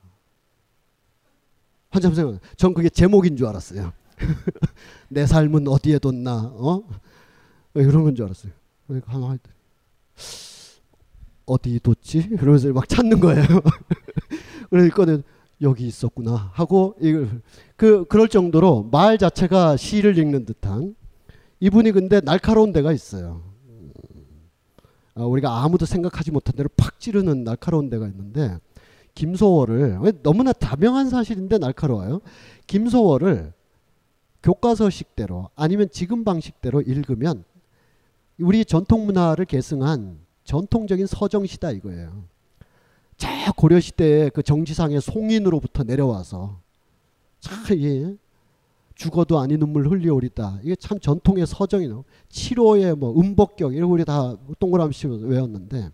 한참 생각. 전 그게 제목인 줄 알았어요. 내 삶은 어디에 뒀나, 어? 이런 건 줄 알았어요. 그러니까 하나 할 때. 어디 뒀지? 그러면서 막 찾는 거예요. 그러니까 여기 있었구나 하고 이걸 그 그럴 정도로 말 자체가 시를 읽는 듯한 이분이 근데 날카로운 데가 있어요. 아, 우리가 아무도 생각하지 못한 대로 팍 찌르는 날카로운 데가 있는데 김소월을 너무나 다명한 사실인데 날카로워요. 김소월을 교과서식대로 아니면 지금 방식대로 읽으면 우리 전통 문화를 계승한 전통적인 서정시다 이거예요. 저 고려 시대의 그 정지상의 송인으로부터 내려와서 참 예, 죽어도 아니 눈물 흘리오리다. 이게 참 전통의 서정이노. 7호의 뭐 음복격 이런 우리 다 동그라미 외웠는데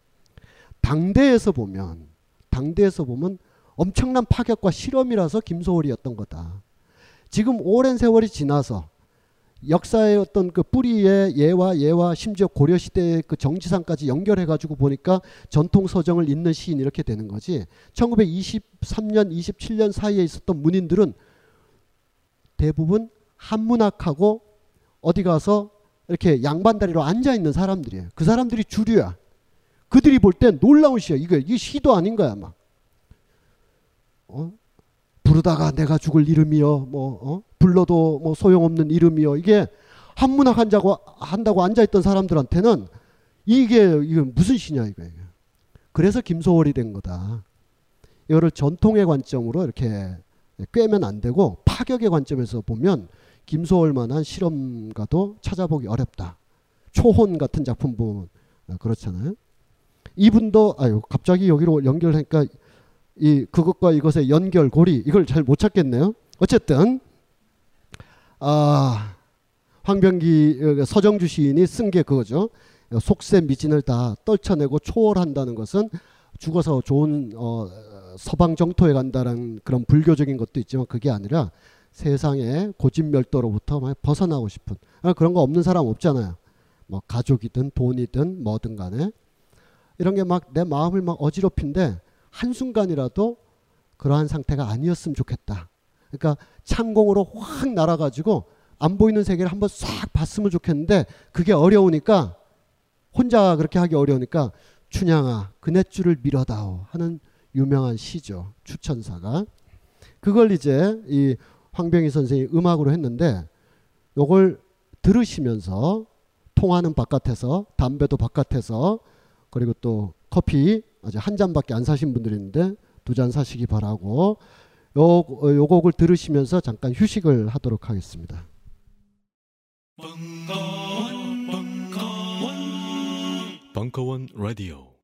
당대에서 보면 당대에서 보면 엄청난 파격과 실험이라서 김소월이었던 거다. 지금 오랜 세월이 지나서 역사의 어떤 그 뿌리의 예와 예와 심지어 고려 시대의 그 정지상까지 연결해 가지고 보니까 전통 서정을 잇는 시인 이렇게 되는 거지. 1923년, 27년 사이에 있었던 문인들은 대부분 한문학하고 어디 가서 이렇게 양반다리로 앉아 있는 사람들이에요. 그 사람들이 주류야. 그들이 볼 땐 놀라운 시야. 이거 이 시도 아닌 거야, 막. 어? 부르다가 내가 죽을 이름이여, 뭐 어? 불러도 뭐 소용없는 이름이여. 이게 한문학 한다고 한다고 앉아 있던 사람들한테는 이게 이게 무슨 시냐 이거. 그래서 김소월이 된 거다. 이거를 전통의 관점으로 이렇게 꿰면 안 되고 파격의 관점에서 보면 김소월만한 실험가도 찾아보기 어렵다. 초혼 같은 작품 보면 그렇잖아요. 이분도 아유 갑자기 여기로 연결하니까 이 그것과 이것의 연결 고리 이걸 잘 못 찾겠네요. 어쨌든 아 황병기 어, 서정주 시인이 쓴 게 그거죠. 속세 미진을 다 떨쳐내고 초월한다는 것은 죽어서 좋은 어, 서방 정토에 간다는 그런 불교적인 것도 있지만 그게 아니라 세상의 고집멸도로부터 벗어나고 싶은 아, 그런 거 없는 사람 없잖아요. 뭐 가족이든 돈이든 뭐든 간에 이런 게 막 내 마음을 막 어지럽힌데 한순간이라도 그러한 상태가 아니었으면 좋겠다. 그러니까 창공으로 확 날아가지고 안 보이는 세계를 한번 싹 봤으면 좋겠는데 그게 어려우니까 혼자 그렇게 하기 어려우니까 춘향아 그네줄을 밀어다오 하는 유명한 시죠. 추천사가. 그걸 이제 이 황병희 선생이 음악으로 했는데 요걸 들으시면서 통화는 바깥에서 담배도 바깥에서 그리고 또 커피 아직 한 잔밖에 안 사신 분들이 있는데 두 잔 사시기 바라고. 요, 어, 요 곡을 들으시면서 잠깐 휴식을 하도록 하겠습니다. 벙커원 라디오